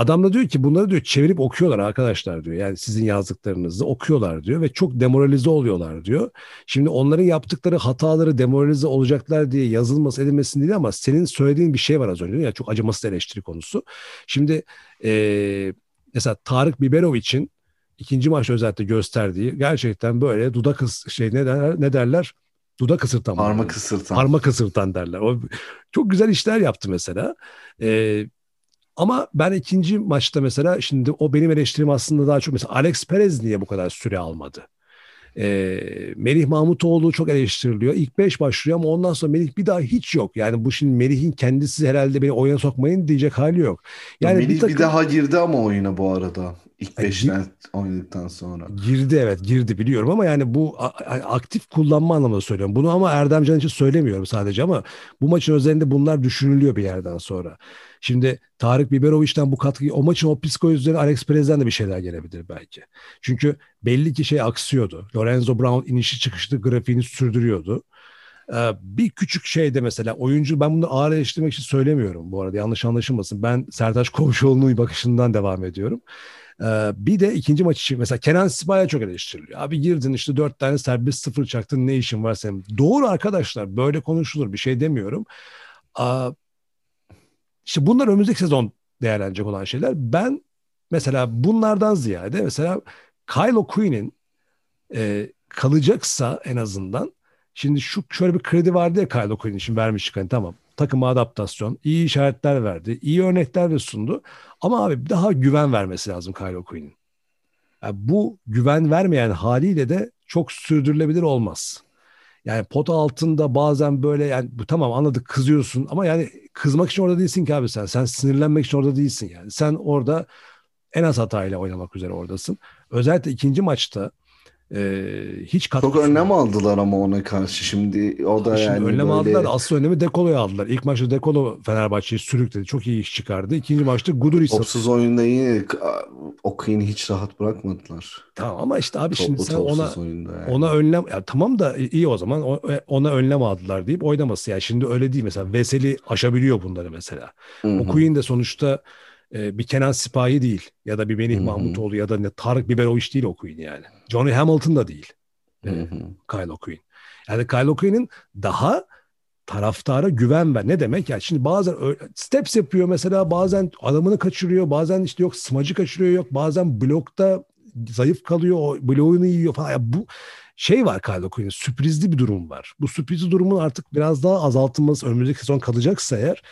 Adam da diyor ki bunları diyor çevirip okuyorlar arkadaşlar diyor. Yani sizin yazdıklarınızı okuyorlar diyor ve çok demoralize oluyorlar diyor. Şimdi onların yaptıkları hataları demoralize olacaklar diye yazılması edilmesin değil ama senin söylediğin bir şey var az önce. Yani çok acımasız eleştiri konusu. Şimdi e, mesela Tarık Biberov için ikinci maç özellikle gösterdiği gerçekten böyle dudak şey ne derler, ne derler? Dudak ısırtan. Parmak ısırtan. Parmak ısırtan derler. O çok güzel işler yaptı mesela. Ee, ama ben ikinci maçta mesela şimdi o benim eleştirim aslında daha çok mesela Alex Perez niye bu kadar süre almadı? E, Melih Mahmutoğlu çok eleştiriliyor. İlk beş başlıyor ama ondan sonra Melih bir daha hiç yok. Yani bu şimdi Melih'in kendisi herhalde beni oyuna sokmayın diyecek hali yok. Yani Melih bir, takım... bir daha girdi ama oyuna bu arada. İlk gir... oynadıktan sonra. Girdi evet girdi biliyorum ama yani bu aktif kullanma anlamında söylüyorum. Bunu ama Erdemcan için söylemiyorum sadece ama bu maçın özelinde bunlar düşünülüyor bir yerden sonra. Şimdi Tarık Biberoviç'ten bu katkı o maçın o psikolojiden Alex Perez'den de bir şeyler gelebilir belki. Çünkü belli ki şey aksıyordu. Lorenzo Brown inişi çıkışlı grafiğini sürdürüyordu. Ee, bir küçük şeyde mesela oyuncu ben bunu ağır eleştirmek için söylemiyorum bu arada yanlış anlaşılmasın. Ben Sertaç Komşuoğlu'nun bakışından devam ediyorum. Ee, bir de ikinci maç için mesela Kenan Sibaya çok eleştiriliyor. Abi girdin işte dört tane serbest sıfır çaktın ne işin var senin? Doğru arkadaşlar böyle konuşulur bir şey demiyorum. İşte bunlar önümüzdeki sezon değerlenecek olan şeyler. Ben mesela bunlardan ziyade mesela Kylo Quinn'in e, kalacaksa en azından şimdi şu şöyle bir kredi vardı ya Kylo Quinn için vermiştik hani tamam takıma adaptasyon, iyi işaretler verdi, iyi örnekler de sundu. Ama abi daha güven vermesi lazım Kylo Quinn'in. Yani bu güven vermeyen haliyle de çok sürdürülebilir olmaz. Yani pot altında bazen böyle yani bu tamam anladık kızıyorsun ama yani kızmak için orada değilsin ki abi sen. Sen sinirlenmek için orada değilsin yani. Sen orada en az hatayla oynamak üzere oradasın. Özellikle ikinci maçta e, hiç katkı Çok önlem aldılar ama ona karşı şimdi o da şimdi yani önlem böyle... aldılar. Asıl önlemi Dekolo'ya aldılar. İlk maçta Dekolo Fenerbahçe'yi sürükledi. Çok iyi iş çıkardı. İkinci maçta Guduric Topsuz oyunda yine Okuyun'u hiç rahat bırakmadılar. Tamam ama işte abi Top, şimdi sen ona yani. ona önlem ya tamam da iyi o zaman e, ona önlem aldılar deyip oynaması. Yani şimdi öyle değil mesela. Veseli aşabiliyor bunları mesela. Okuyun da sonuçta e, bir Kenan Sipahi değil ya da bir Melih Hı-hı. Mahmutoğlu ya da ne Tarık Biberoviç değil Okuyun yani. Johnny Hamilton da değil. E, Kyle Okuyun. Yani Kyle Okuyun'un daha taraftara güven ver. Ne demek? Yani şimdi bazen steps yapıyor mesela bazen adamını kaçırıyor bazen işte yok smacı kaçırıyor yok bazen blokta zayıf kalıyor o bloğunu yiyor falan. Yani bu şey var Kyle Okuyun'un sürprizli bir durum var. Bu sürprizli durumun artık biraz daha azaltılması önümüzdeki sezon kalacaksa eğer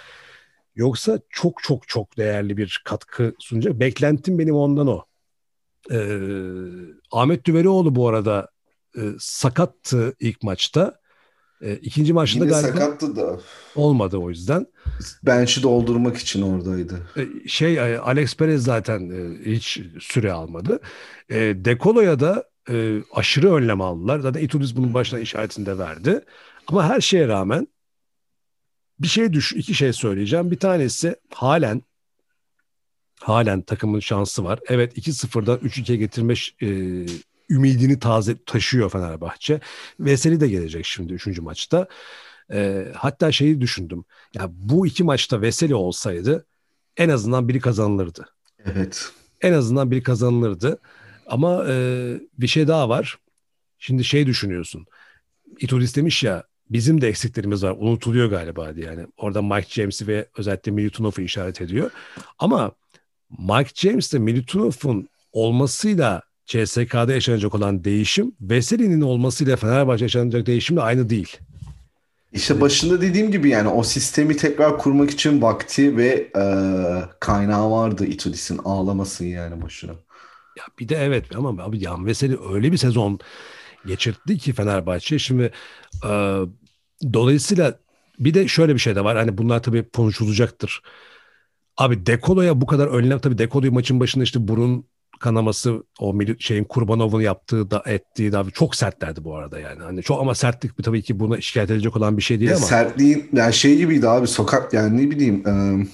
Yoksa çok çok çok değerli bir katkı sunacak. Beklentim benim ondan o. Ee, Ahmet Düverioğlu bu arada e, sakattı ilk maçta. E, ikinci maçta Yine galiba sakattı da. olmadı o yüzden. Bench'i doldurmak için oradaydı. E, şey Alex Perez zaten e, hiç süre almadı. E, Dekolo'ya da e, aşırı önlem aldılar. Zaten Itudis bunun başına işaretinde verdi. Ama her şeye rağmen bir şey düş, iki şey söyleyeceğim. Bir tanesi halen halen takımın şansı var. Evet 2-0'dan 3-2'ye getirme e, ümidini taze taşıyor Fenerbahçe. Veseli de gelecek şimdi 3. maçta. E, hatta şeyi düşündüm. Ya bu iki maçta Veseli olsaydı en azından biri kazanılırdı. Evet. En azından biri kazanılırdı. Ama e, bir şey daha var. Şimdi şey düşünüyorsun. İtudis demiş ya bizim de eksiklerimiz var. Unutuluyor galiba diye. Yani orada Mike James'i ve özellikle Milutinov'u işaret ediyor. Ama Mike James ile Milutinov'un olmasıyla CSK'da yaşanacak olan değişim Veseli'nin olmasıyla Fenerbahçe yaşanacak değişim de aynı değil. İşte başında dediğim gibi yani o sistemi tekrar kurmak için vakti ve e, kaynağı vardı Itudis'in ağlamasın yani boşuna. Ya bir de evet ama abi Yan Veseli öyle bir sezon geçirtti ki Fenerbahçe. Şimdi e, dolayısıyla bir de şöyle bir şey de var. Hani bunlar tabii konuşulacaktır. Abi Dekolo'ya bu kadar önlem tabii Dekolo'yu maçın başında işte burun kanaması o şeyin Kurbanov'un yaptığı da ettiği da çok sertlerdi bu arada yani. Hani çok ama sertlik tabii ki buna şikayet edecek olan bir şey değil ya ama. Sertliğin yani şey gibiydi abi sokak yani ne bileyim e,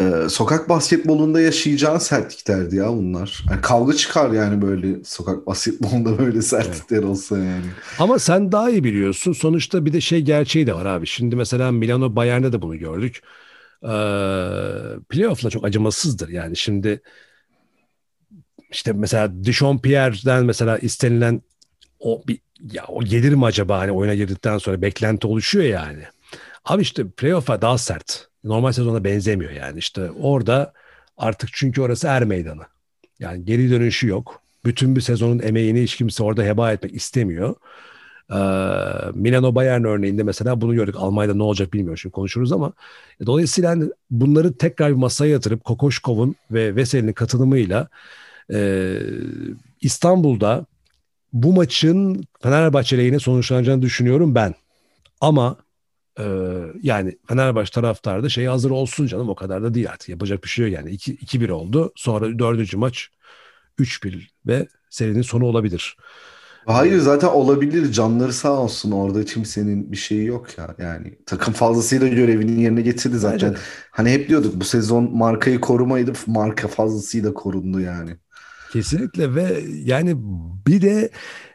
e, sokak basketbolunda yaşayacağın sertliklerdi ya bunlar. Yani kavga çıkar yani böyle sokak basketbolunda böyle sertlikler evet. olsa yani. Ama sen daha iyi biliyorsun. Sonuçta bir de şey gerçeği de var abi. Şimdi mesela Milano Bayern'de de bunu gördük. e, playoff'la çok acımasızdır. Yani şimdi işte mesela Dishon Pierre'den mesela istenilen o bir ya o gelir mi acaba hani oyuna girdikten sonra beklenti oluşuyor yani. Abi işte playoff'a daha sert. Normal sezona benzemiyor yani. işte orada artık çünkü orası er meydanı. Yani geri dönüşü yok. Bütün bir sezonun emeğini hiç kimse orada heba etmek istemiyor. Ee, Milano Bayern örneğinde mesela bunu gördük. Almanya'da ne olacak bilmiyorum şimdi konuşuruz ama dolayısıyla hani bunları tekrar bir masaya yatırıp Kokoşkov'un ve Veseli'nin katılımıyla e, İstanbul'da bu maçın Fenerbahçe lehine sonuçlanacağını düşünüyorum ben. Ama e, yani Fenerbahçe taraftarı da şey hazır olsun canım o kadar da değil artık. Yapacak bir şey yok yani. 2-1 oldu. Sonra dördüncü maç 3-1 ve serinin sonu olabilir. Hayır zaten olabilir canları sağ olsun orada kimsenin bir şeyi yok ya yani takım fazlasıyla görevini yerine getirdi zaten. Aynen. Hani hep diyorduk bu sezon markayı korumaydı marka fazlasıyla korundu yani. Kesinlikle ve yani bir de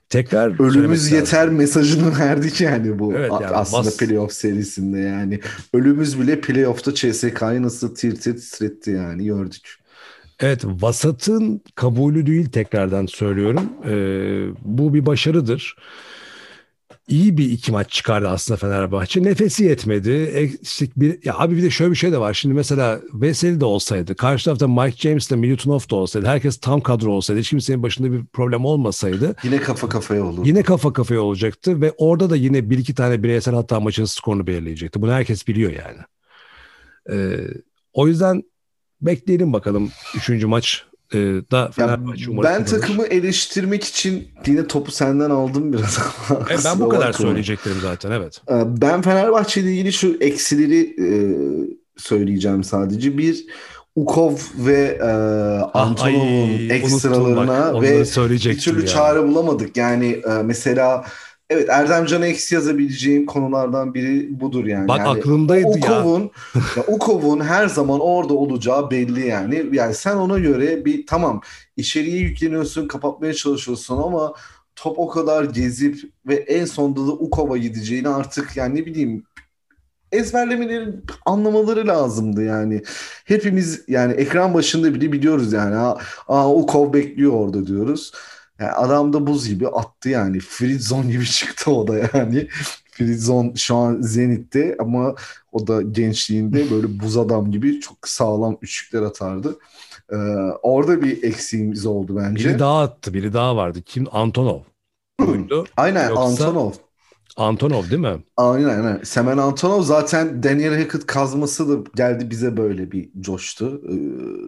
tekrar ölümüz yeter lazım. mesajını verdik yani bu evet, yani aslında bas... playoff serisinde yani ölümüz bile playoff'ta CSK'yı nasıl tir tir titretti yani gördük. Evet vasatın kabulü değil tekrardan söylüyorum. Ee, bu bir başarıdır iyi bir iki maç çıkardı aslında Fenerbahçe. Nefesi yetmedi. Eksik bir ya abi bir de şöyle bir şey de var. Şimdi mesela Veseli de olsaydı, karşı tarafta Mike James de Milutinov da olsaydı, herkes tam kadro olsaydı, hiç kimsenin başında bir problem olmasaydı yine kafa kafaya olur. Yine kafa kafaya olacaktı ve orada da yine bir iki tane bireysel hatta maçın skorunu belirleyecekti. Bunu herkes biliyor yani. Ee, o yüzden bekleyelim bakalım üçüncü maç e, da Fenerbahçe umarım Ben takımı eleştirmek için yine topu senden aldım biraz. e, ben bu kadar söyleyeceklerim zaten evet. Ee, ben Fenerbahçe ile ilgili şu eksileri e, söyleyeceğim sadece. Bir Ukov ve e, Antonov'un ah, ekstralarına ve bir türlü ya. çare bulamadık. Yani e, mesela Evet Erdem Can'a eksi yazabileceğim konulardan biri budur yani. Bak yani aklımdaydı Ukov'un, ya. Ukov'un her zaman orada olacağı belli yani. Yani sen ona göre bir tamam içeriye yükleniyorsun, kapatmaya çalışıyorsun ama top o kadar gezip ve en sonunda da Ukov'a gideceğini artık yani ne bileyim ezberlemelerin anlamaları lazımdı yani. Hepimiz yani ekran başında bile biliyoruz yani. Aa, Ukov bekliyor orada diyoruz. Yani adam da buz gibi attı yani. Fritzon gibi çıktı o da yani. Fritzon şu an Zenit'te ama o da gençliğinde böyle buz adam gibi çok sağlam üçlükler atardı. Ee, orada bir eksiğimiz oldu bence. Biri daha attı. Biri daha vardı. Kim? Antonov. Aynen Yoksa... Antonov. Antonov değil mi? Aynen aynen. Semen Antonov zaten Daniel Hackett kazması da geldi bize böyle bir coştu. Ee,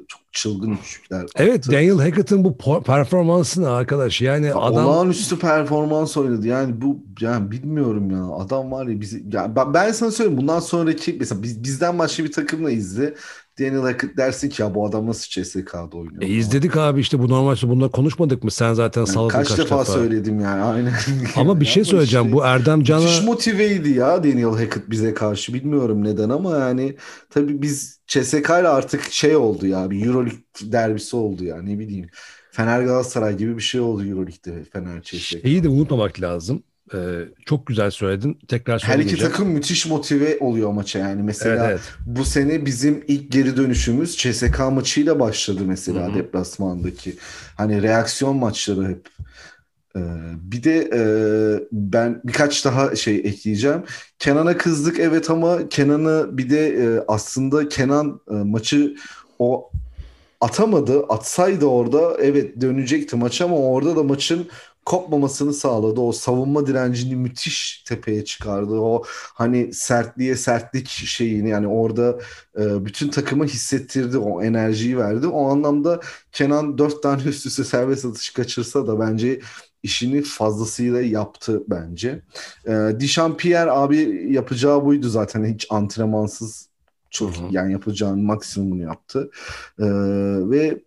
çok çılgın üçlükler. Evet Daniel Hackett'ın bu performansını arkadaş yani ya adam... Olağanüstü performans oynadı. Yani bu yani bilmiyorum ya. Adam var ya bizi... Yani ben, ben sana söyleyeyim bundan sonraki mesela biz, bizden başka bir takımla izle. Daniel Hackett dersin ki ya bu adam nasıl CSK'da oynuyor? E izledik abi işte bu normal bunları konuşmadık mı? Sen zaten yani saladın kaç, kaç defa. Defa söyledim yani aynen. Ama bir şey söyleyeceğim işte, bu Erdem Can'a... Müthiş motiveydi ya Daniel Hackett bize karşı bilmiyorum neden ama yani tabii biz CSK ile artık şey oldu ya bir Euroleague derbisi oldu ya ne bileyim. Fener Galatasaray gibi bir şey oldu Euroleague'de Fener CSK. Şeyi de unutmamak lazım. Ee, çok güzel söyledin. Tekrar Her iki takım müthiş motive oluyor maça yani. Mesela evet, evet. bu sene bizim ilk geri dönüşümüz CSK maçıyla başladı mesela Hı-hı. deplasmandaki. Hani reaksiyon maçları hep. Ee, bir de e, ben birkaç daha şey ekleyeceğim. Kenan'a kızdık evet ama Kenan'ı bir de e, aslında Kenan e, maçı o atamadı. Atsaydı orada evet dönecekti maç ama orada da maçın kopmamasını sağladı. O savunma direncini müthiş tepeye çıkardı. O hani sertliğe sertlik şeyini yani orada e, bütün takımı hissettirdi. O enerjiyi verdi. O anlamda Kenan dört tane üst üste serbest atış kaçırsa da bence işini fazlasıyla yaptı bence. E, Dişan abi yapacağı buydu zaten hiç antrenmansız çok Hı-hı. yani yapacağın maksimumunu yaptı. E, ve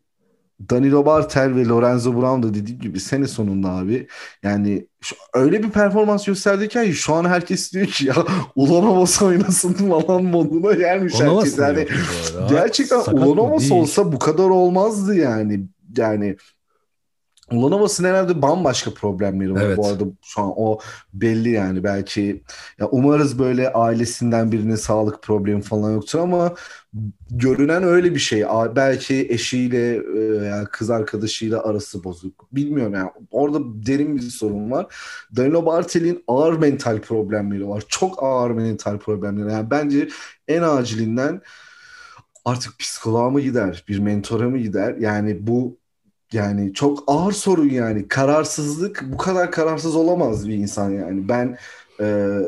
Danilo Bartel ve Lorenzo Brown da dediğim gibi sene sonunda abi yani şu, öyle bir performans gösterdi ki şu an herkes diyor ki ya Ulanovas oynasın falan moduna gelmiş herkes. Yani gerçekten Ulanovas olsa bu kadar olmazdı yani. Yani Ulanovas'ın herhalde bambaşka problemleri var Evet. bu arada şu an o belli yani belki ya umarız böyle ailesinden birine sağlık problemi falan yoktur ama görünen öyle bir şey. Belki eşiyle e, veya kız arkadaşıyla arası bozuk. Bilmiyorum yani orada derin bir sorun var. Danilo Bartel'in ağır mental problemleri var. Çok ağır mental problemleri. Yani bence en acilinden artık psikoloğa mı gider, bir mentora mı gider? Yani bu yani çok ağır sorun yani. Kararsızlık bu kadar kararsız olamaz bir insan yani. Ben e, e,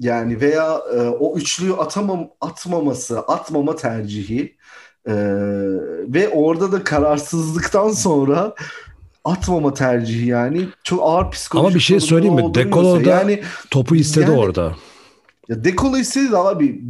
yani veya e, o üçlüyü atamam atmaması, atmama tercihi e, ve orada da kararsızlıktan sonra atmama tercihi yani çok ağır psikolojik Ama bir şey söyleyeyim mi? Dekolo da- yani Topu istedi Yani- orada. ya Dekolo istedi abi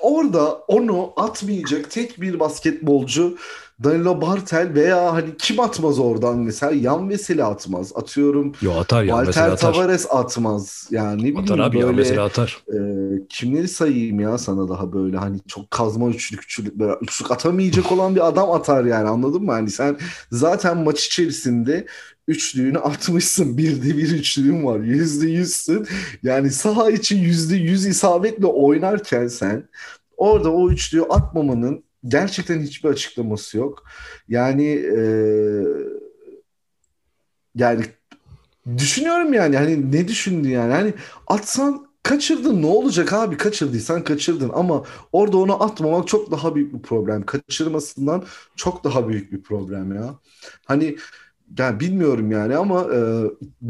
orada onu atmayacak tek bir basketbolcu Danilo Bartel veya hani kim atmaz oradan mesela Yan Veseli atmaz. Atıyorum Yo atar ya mesela Walter atar. Tavares atmaz. Yani ne bileyim Atar abi böyle mesela atar. e, kimleri sayayım ya sana daha böyle hani çok kazma üçlük üçlük böyle üçlük atamayacak olan bir adam atar yani anladın mı? Hani sen zaten maç içerisinde üçlüğünü atmışsın. Birde bir üçlüğün var. Yüzde yüzsün. Yani saha için yüzde yüz isabetle oynarken sen orada o üçlüğü atmamanın gerçekten hiçbir açıklaması yok. Yani e, yani düşünüyorum yani hani ne düşündü yani? Hani atsan kaçırdın ne olacak abi? Kaçırdıysan kaçırdın ama orada onu atmamak çok daha büyük bir problem. Kaçırmasından çok daha büyük bir problem ya. Hani yani bilmiyorum yani ama e,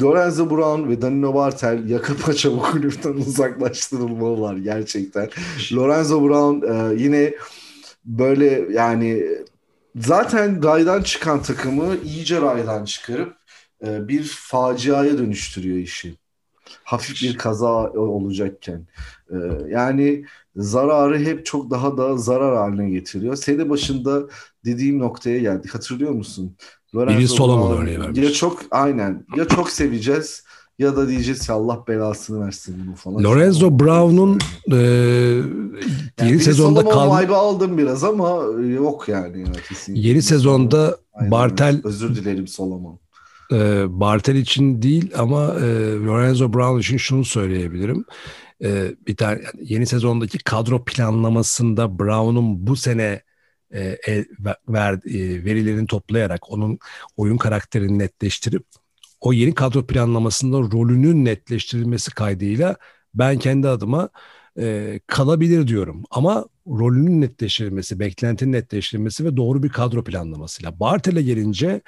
Lorenzo Brown ve Danilo Bartel yaka paça bu kulüpten uzaklaştırılmalılar gerçekten. Lorenzo Brown e, yine böyle yani zaten raydan çıkan takımı iyice raydan çıkarıp e, bir faciaya dönüştürüyor işi. Hafif bir kaza olacakken. E, yani zararı hep çok daha da zarar haline getiriyor. Sene başında dediğim noktaya geldik. Hatırlıyor musun? Lorenzo Biri Solomon örneği vermiş. Ya çok aynen ya çok seveceğiz ya da diyeceğiz ki Allah belasını versin bunu falan. Lorenzo Brown'un e, Yani yeni sezonda kalma vibe'ı aldım biraz ama yok yani. ya, kesinlikle. yeni sezonda Aynen. Bartel Özür dilerim Solomon. e, Bartel için değil ama e, Lorenzo Brown için şunu söyleyebilirim. E, bir tane yeni sezondaki kadro planlamasında Brown'un bu sene e, ver, e, verilerini toplayarak onun oyun karakterini netleştirip o yeni kadro planlamasında rolünün netleştirilmesi kaydıyla ben kendi adıma e, kalabilir diyorum. Ama rolünün netleştirilmesi, beklentinin netleştirilmesi ve doğru bir kadro planlamasıyla. Bartel'e gelince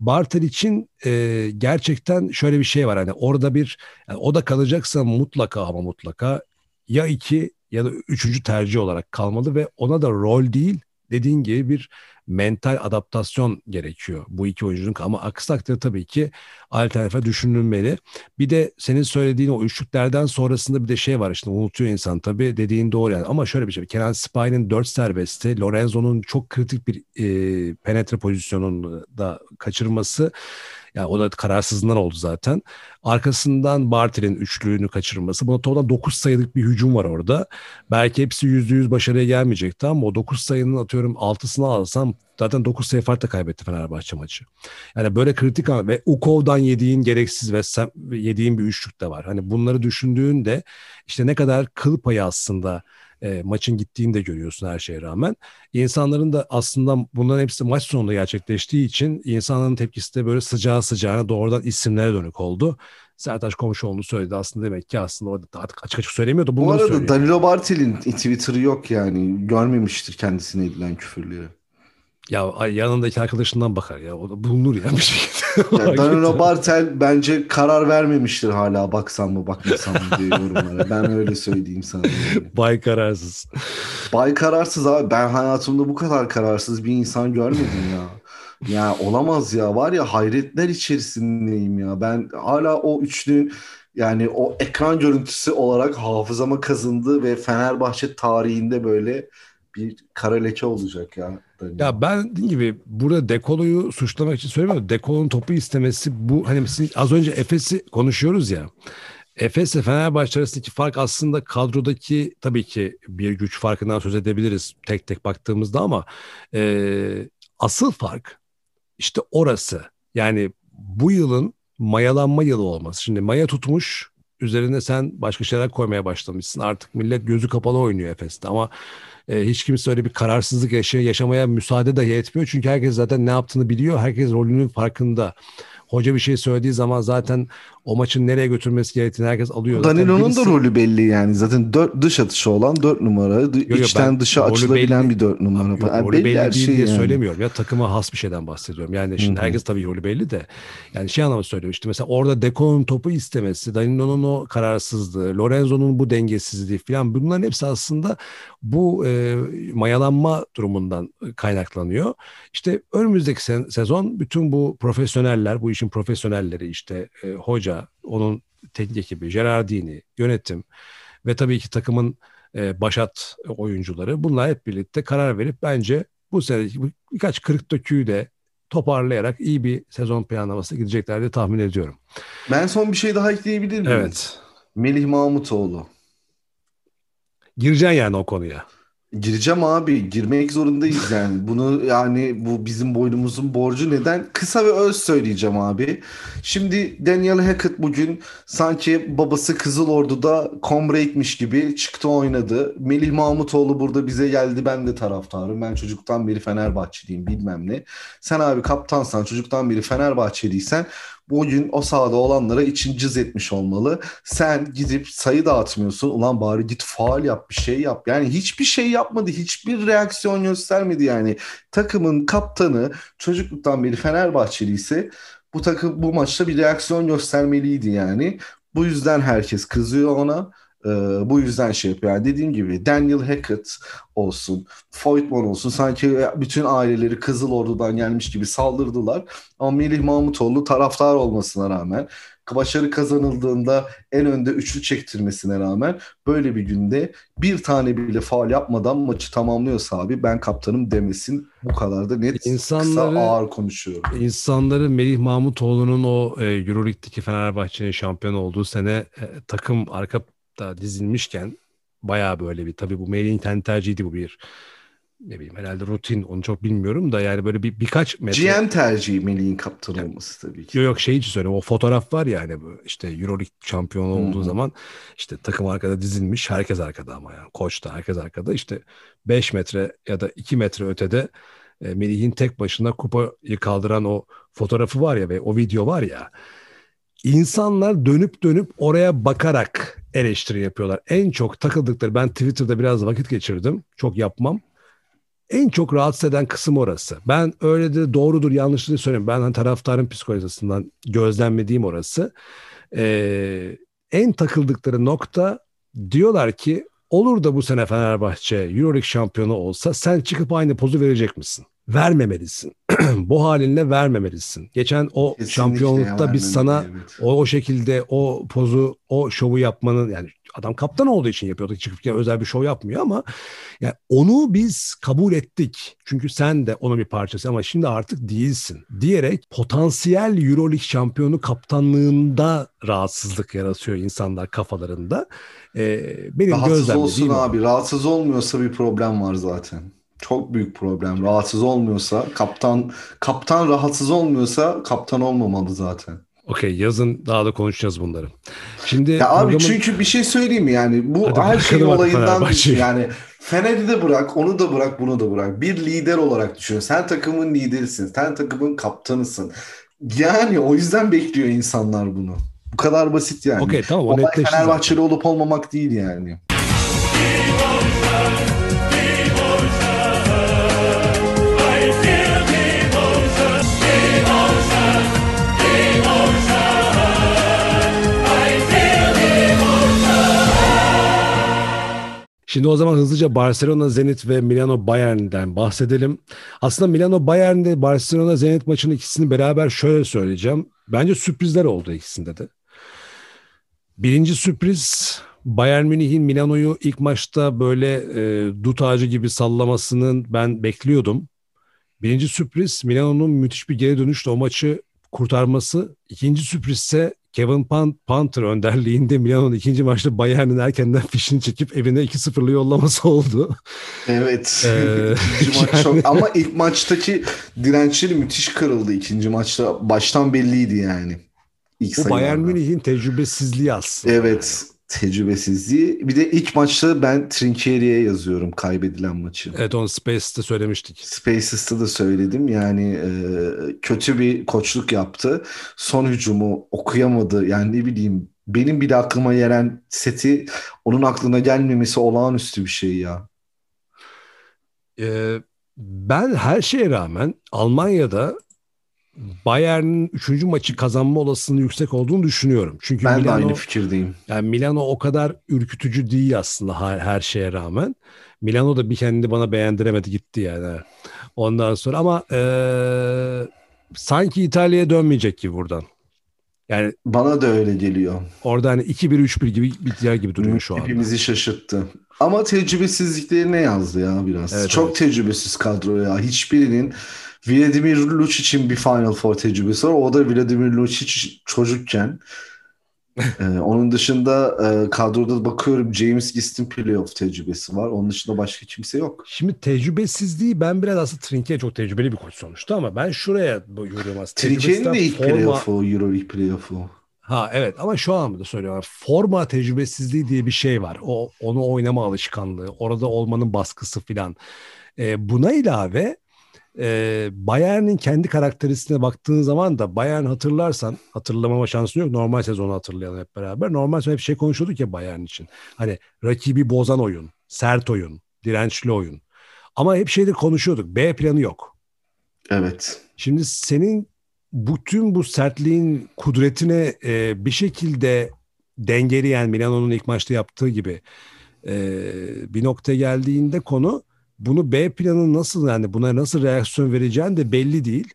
Bartel için e, gerçekten şöyle bir şey var. Hani orada bir yani o da kalacaksa mutlaka ama mutlaka ya iki ya da üçüncü tercih olarak kalmalı ve ona da rol değil dediğin gibi bir mental adaptasyon gerekiyor bu iki oyuncunun. Ama aksi takdirde tabii ki alternatife düşünülmeli. Bir de senin söylediğin o üçlüklerden sonrasında bir de şey var işte unutuyor insan tabii. Dediğin doğru yani. Ama şöyle bir şey Kenan Spy'nin 4 serbesti Lorenzo'nun çok kritik bir e, penetre pozisyonunu da kaçırması yani o da kararsızlığından oldu zaten. Arkasından Bartel'in üçlüğünü kaçırması. Buna toplam 9 sayılık bir hücum var orada. Belki hepsi %100 başarıya gelmeyecekti ama o 9 sayının atıyorum 6'sını alsam zaten 9 sayı farkla kaybetti Fenerbahçe maçı. Yani böyle kritik an ve Ukov'dan yediğin gereksiz ve sen, yediğin bir üçlük de var. Hani bunları düşündüğünde işte ne kadar kıl payı aslında e, maçın gittiğini de görüyorsun her şeye rağmen. İnsanların da aslında bunların hepsi maç sonunda gerçekleştiği için insanların tepkisi de böyle sıcağı sıcağına doğrudan isimlere dönük oldu. Sertaç Komşuoğlu söyledi aslında demek ki aslında orada artık açık açık söylemiyordu Bu bunları arada söylüyor. Danilo Bartel'in Twitter'ı yok yani. Görmemiştir kendisine edilen küfürleri. Ya yanındaki arkadaşından bakar ya o da bulunur ya bir şekilde. Ya Danilo Bartel bence karar vermemiştir hala baksam mı bakmasam mı diye yorumlara. Ben öyle söyleyeyim sana. yani. Bay kararsız. Bay kararsız abi. Ben hayatımda bu kadar kararsız bir insan görmedim ya. Ya olamaz ya. Var ya hayretler içerisindeyim ya. Ben hala o üçlünün yani o ekran görüntüsü olarak hafızama kazındı ve Fenerbahçe tarihinde böyle bir kara leke olacak ya. Ya ben dediğim gibi burada Dekolo'yu suçlamak için söylemiyorum. Dekolo'nun topu istemesi bu hani az önce Efes'i konuşuyoruz ya. Efes ile Fenerbahçe arasındaki fark aslında kadrodaki tabii ki bir güç farkından söz edebiliriz tek tek baktığımızda ama e, asıl fark işte orası. Yani bu yılın mayalanma yılı olması. Şimdi maya tutmuş üzerine sen başka şeyler koymaya başlamışsın. Artık millet gözü kapalı oynuyor Efes'te ama e, hiç kimse öyle bir kararsızlık yaşa yaşamaya müsaade dahi etmiyor. Çünkü herkes zaten ne yaptığını biliyor. Herkes rolünün farkında. Hoca bir şey söylediği zaman zaten o maçın nereye götürmesi gerektiğini herkes alıyor. Danilo'nun birisi... da rolü belli yani. Zaten dört, dış atışı olan dört numara. Yo, yo, içten dışa açılabilen belli, bir dört numara. Yok, yani rolü belli, belli değil şey diye yani. söylemiyorum. Ya takıma has bir şeyden bahsediyorum. Yani şimdi Hı-hı. herkes tabii rolü belli de. Yani şey anlamda söylüyorum. İşte mesela orada Deco'nun topu istemesi, Danilo'nun o kararsızlığı, Lorenzo'nun bu dengesizliği falan bunların hepsi aslında bu e, mayalanma durumundan kaynaklanıyor. İşte önümüzdeki se- sezon bütün bu profesyoneller, bu işin profesyonelleri işte e, hoca, onun teknik ekibi, Gerardini, yönetim ve tabii ki takımın e, başat oyuncuları bunlar hep birlikte karar verip bence bu sene birkaç kırık döküyü de toparlayarak iyi bir sezon planlaması gidecekler diye tahmin ediyorum. Ben son bir şey daha ekleyebilir miyim? Evet. Melih Mahmutoğlu. Gireceksin yani o konuya. Gireceğim abi. Girmek zorundayız yani. Bunu yani bu bizim boynumuzun borcu neden? Kısa ve öz söyleyeceğim abi. Şimdi Daniel Hackett bugün sanki babası Kızıl Ordu'da comrade'miş gibi çıktı oynadı. Melih Mahmutoğlu burada bize geldi. Ben de taraftarım. Ben çocuktan beri Fenerbahçeliyim bilmem ne. Sen abi kaptansan çocuktan beri Fenerbahçeliysen bugün o sahada olanlara için cız etmiş olmalı. Sen gidip sayı dağıtmıyorsun. Ulan bari git faal yap bir şey yap. Yani hiçbir şey yapmadı. Hiçbir reaksiyon göstermedi yani. Takımın kaptanı çocukluktan beri Fenerbahçeli ise bu takım bu maçta bir reaksiyon göstermeliydi yani. Bu yüzden herkes kızıyor ona. Ee, bu yüzden şey yapıyor. Yani dediğim gibi Daniel Hackett olsun, Foytman olsun sanki bütün aileleri Kızıl Ordu'dan gelmiş gibi saldırdılar. Ama Melih Mahmutoğlu taraftar olmasına rağmen başarı kazanıldığında en önde üçlü çektirmesine rağmen böyle bir günde bir tane bile faal yapmadan maçı tamamlıyorsa abi ben kaptanım demesin. Bu kadar da net insanları, kısa ağır konuşuyorum. İnsanları Melih Mahmutoğlu'nun o e, Euroleague'deki Fenerbahçe'nin şampiyon olduğu sene e, takım arka da dizilmişken bayağı böyle bir tabii bu Melih'in kendi tercihiydi bu bir ne bileyim herhalde rutin onu çok bilmiyorum da yani böyle bir birkaç metre. GM tercihi Melih'in kaptan yani, olması tabii ki. Yok yok şey için söyleyeyim o fotoğraf var ya hani işte Euroleague şampiyonu olduğu hmm. zaman işte takım arkada dizilmiş herkes arkada ama yani koç da herkes arkada işte 5 metre ya da 2 metre ötede e, Melih'in tek başına kupayı kaldıran o fotoğrafı var ya ve o video var ya insanlar dönüp dönüp oraya bakarak eleştiri yapıyorlar. En çok takıldıkları ben Twitter'da biraz vakit geçirdim. Çok yapmam. En çok rahatsız eden kısım orası. Ben öyle de doğrudur yanlışdır söyleyeyim. Ben hani taraftarın psikolojisinden gözlemlediğim orası. Ee, en takıldıkları nokta diyorlar ki olur da bu sene Fenerbahçe Euroleague şampiyonu olsa sen çıkıp aynı pozu verecek misin? Vermemelisin. Bu halinle vermemelisin. Geçen o Kesinlikle şampiyonlukta biz sana evet. o, o şekilde o pozu, o şovu yapmanın yani adam kaptan olduğu için yapıyordu. Çıkıp özel bir şov yapmıyor ama yani onu biz kabul ettik. Çünkü sen de onun bir parçası ama şimdi artık değilsin diyerek potansiyel EuroLeague şampiyonu kaptanlığında rahatsızlık yaratıyor insanlar kafalarında. Ee, benim Rahatsız olsun abi. Rahatsız olmuyorsa bir problem var zaten. Çok büyük problem. Rahatsız olmuyorsa kaptan kaptan rahatsız olmuyorsa kaptan olmamalı zaten. Okey yazın daha da konuşacağız bunları. Şimdi ya programın... abi çünkü bir şey söyleyeyim yani bu Hadi her şey olayından yani Fener'i de bırak onu da bırak bunu da bırak bir lider olarak düşün sen takımın liderisin sen takımın kaptanısın yani o yüzden bekliyor insanlar bunu bu kadar basit yani. Okey tamam o Fenerbahçeli olup olmamak değil yani. Şimdi o zaman hızlıca Barcelona, Zenit ve Milano Bayern'den bahsedelim. Aslında Milano Bayern'de Barcelona Zenit maçının ikisini beraber şöyle söyleyeceğim. Bence sürprizler oldu ikisinde de. Birinci sürpriz Bayern Münih'in Milano'yu ilk maçta böyle e, dut ağacı gibi sallamasının ben bekliyordum. Birinci sürpriz Milano'nun müthiş bir geri dönüşle o maçı kurtarması. İkinci sürpriz ise Kevin Pan Panther önderliğinde Milano'nun ikinci maçta Bayern'in erkenden fişini çekip evine 2-0'lı yollaması oldu. Evet. Ee, İkinci maç çok ama ilk maçtaki dirençleri müthiş kırıldı. İkinci maçta baştan belliydi yani. İlk Bu Bayern. Münih'in tecrübesizliği aslında. Evet. Tecrübesizliği. Bir de ilk maçta ben Trinkieri'ye yazıyorum kaybedilen maçı. Evet onu Space'te söylemiştik. Spaces'ta da söyledim yani e, kötü bir koçluk yaptı. Son hücumu okuyamadı. Yani ne bileyim benim bile aklıma gelen seti onun aklına gelmemesi olağanüstü bir şey ya. Ee, ben her şeye rağmen Almanya'da Bayern'in 3. maçı kazanma olasılığının yüksek olduğunu düşünüyorum. Çünkü Ben de Milano, aynı fikirdeyim. yani Milano o kadar ürkütücü değil aslında her, her şeye rağmen. Milano da bir kendini bana beğendiremedi gitti yani. Ondan sonra ama ee, sanki İtalya'ya dönmeyecek gibi buradan. Yani Bana da öyle geliyor. orada hani 2-1-3-1 gibi biter gibi duruyor şu anda. Hepimizi şaşırttı. Ama tecrübesizliklerine yazdı ya biraz. Evet, Çok evet. tecrübesiz kadro ya. Hiçbirinin Vladimir Lucic'in bir Final Four tecrübesi var. O da Vladimir Lucic çocukken. Ee, onun dışında e, kadroda bakıyorum James Gist'in playoff tecrübesi var. Onun dışında başka kimse yok. Şimdi tecrübesizliği ben biraz aslında Trinkier çok tecrübeli bir koç sonuçta ama ben şuraya görüyorum aslında. Trinke'nin de ilk forma- playoff'u, Euroleague playoff'u. Ha evet ama şu anlamda söylüyorum. Forma tecrübesizliği diye bir şey var. O onu oynama alışkanlığı, orada olmanın baskısı filan. Ee, buna ilave e, Bayern'in kendi karakterisine baktığın zaman da Bayern hatırlarsan hatırlamama şansın yok. Normal sezonu hatırlayalım hep beraber. Normal sezon hep şey konuşuyorduk ya Bayern için. Hani rakibi bozan oyun, sert oyun, dirençli oyun. Ama hep şeyde konuşuyorduk. B planı yok. Evet. Şimdi senin bütün bu sertliğin kudretine e, bir şekilde dengeleyen Milano'nun ilk maçta yaptığı gibi e, bir noktaya geldiğinde konu bunu B planı nasıl yani buna nasıl reaksiyon vereceğin de belli değil.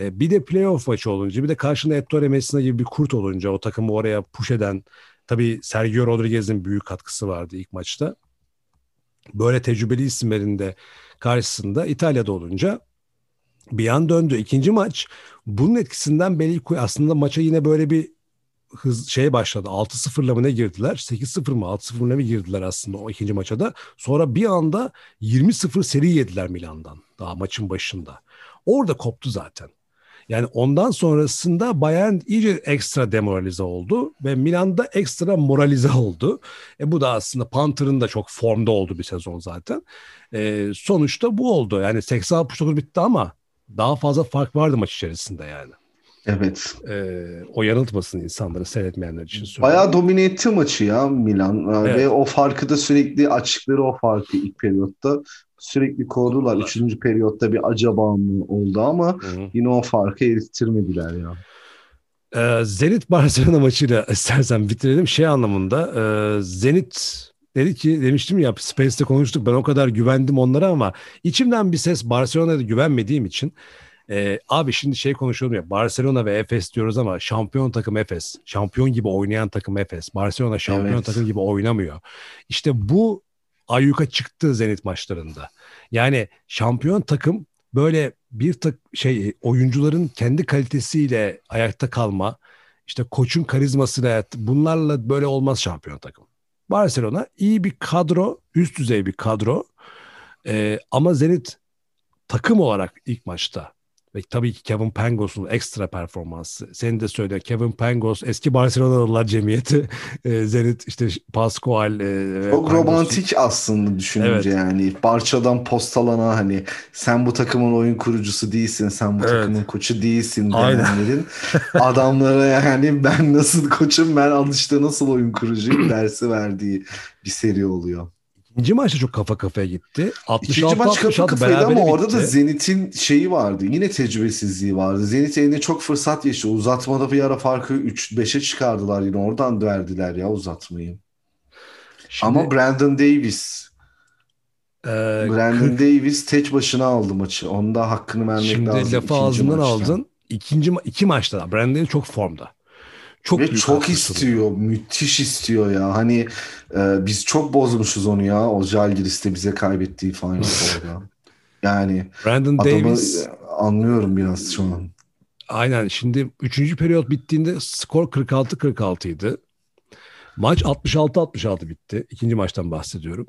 E, bir de playoff maçı olunca bir de karşında Ettore Messina gibi bir kurt olunca o takımı oraya push eden tabii Sergio Rodriguez'in büyük katkısı vardı ilk maçta. Böyle tecrübeli isimlerin de karşısında İtalya'da olunca bir an döndü. İkinci maç bunun etkisinden belki aslında maça yine böyle bir hız şey başladı. 6-0'la mı ne girdiler? 8-0 mı 6-0 mı girdiler aslında o ikinci maça da. Sonra bir anda 20-0 seri yediler Milan'dan daha maçın başında. Orada koptu zaten. Yani ondan sonrasında Bayern iyice ekstra demoralize oldu ve Milan'da ekstra moralize oldu. E bu da aslında Panther'ın da çok formda oldu bir sezon zaten. E, sonuçta bu oldu. Yani 80-69 bitti ama daha fazla fark vardı maç içerisinde yani. Evet. E, o yanıltmasın insanları seyretmeyenler için söylüyorum. Bayağı domine etti maçı ya Milan. Ee, Evet. Ve o farkı da sürekli açıkları o farkı ilk periyotta. Sürekli korudular. Korudular. Üçüncü periyotta bir acaba mı oldu ama Hı hı. yine o farkı erittirmediler ya. Ee, Zenit Barcelona maçıyla istersen bitirelim. Şey anlamında e, Zenit dedi ki demiştim ya Space'te konuştuk ben o kadar güvendim onlara ama içimden bir ses Barcelona'ya da güvenmediğim için e, abi şimdi şey konuşuyorum ya Barcelona ve Efes diyoruz ama şampiyon takım Efes. Şampiyon gibi oynayan takım Efes. Barcelona şampiyon Evet. takım gibi oynamıyor. İşte bu ayyuka çıktı Zenit maçlarında. Yani şampiyon takım böyle bir tak şey oyuncuların kendi kalitesiyle ayakta kalma, işte koçun karizmasıyla hayat, bunlarla böyle olmaz şampiyon takım. Barcelona iyi bir kadro, üst düzey bir kadro. Ee, ama Zenit takım olarak ilk maçta ve tabii ki Kevin Pangos'un ekstra performansı. Senin de söyle Kevin Pangos eski Barcelonalılar cemiyeti. Ee, Zenit işte Pascual. e, Çok Pangos- romantik aslında düşününce Evet. yani. Barçadan postalana hani sen bu takımın oyun kurucusu değilsin, sen bu Evet. takımın koçu değilsin denenlerin adamlara yani ben nasıl koçum ben alışta nasıl oyun kurucuyum dersi verdiği bir seri oluyor. İkinci maçta çok kafa kafaya gitti. 66 İkinci maç 66 kafaydı ama berabere orada da bitti. Zenit'in şeyi vardı. Yine tecrübesizliği vardı. Zenit elinde çok fırsat yaşıyor. Uzatmada bir ara farkı 3-5'e çıkardılar yine. Oradan verdiler ya uzatmayı. Şimdi, Ama Brandon Davis e, Brandon Davis tek başına aldı maçı. Onun da hakkını vermek Şimdi lazım. lafı ikinci ağzından maçta. aldın. İkinci iki maçta Brandon Davis çok formda. Çok Ve çok istiyor. Müthiş istiyor ya. Hani e, biz çok bozmuşuz onu ya. O Jalgiris'te bize kaybettiği Final Four'da. Yani Brandon adamı Davis anlıyorum biraz şu an. Aynen şimdi 3. periyot bittiğinde skor 46-46 idi. Maç 66-66 bitti. İkinci maçtan bahsediyorum.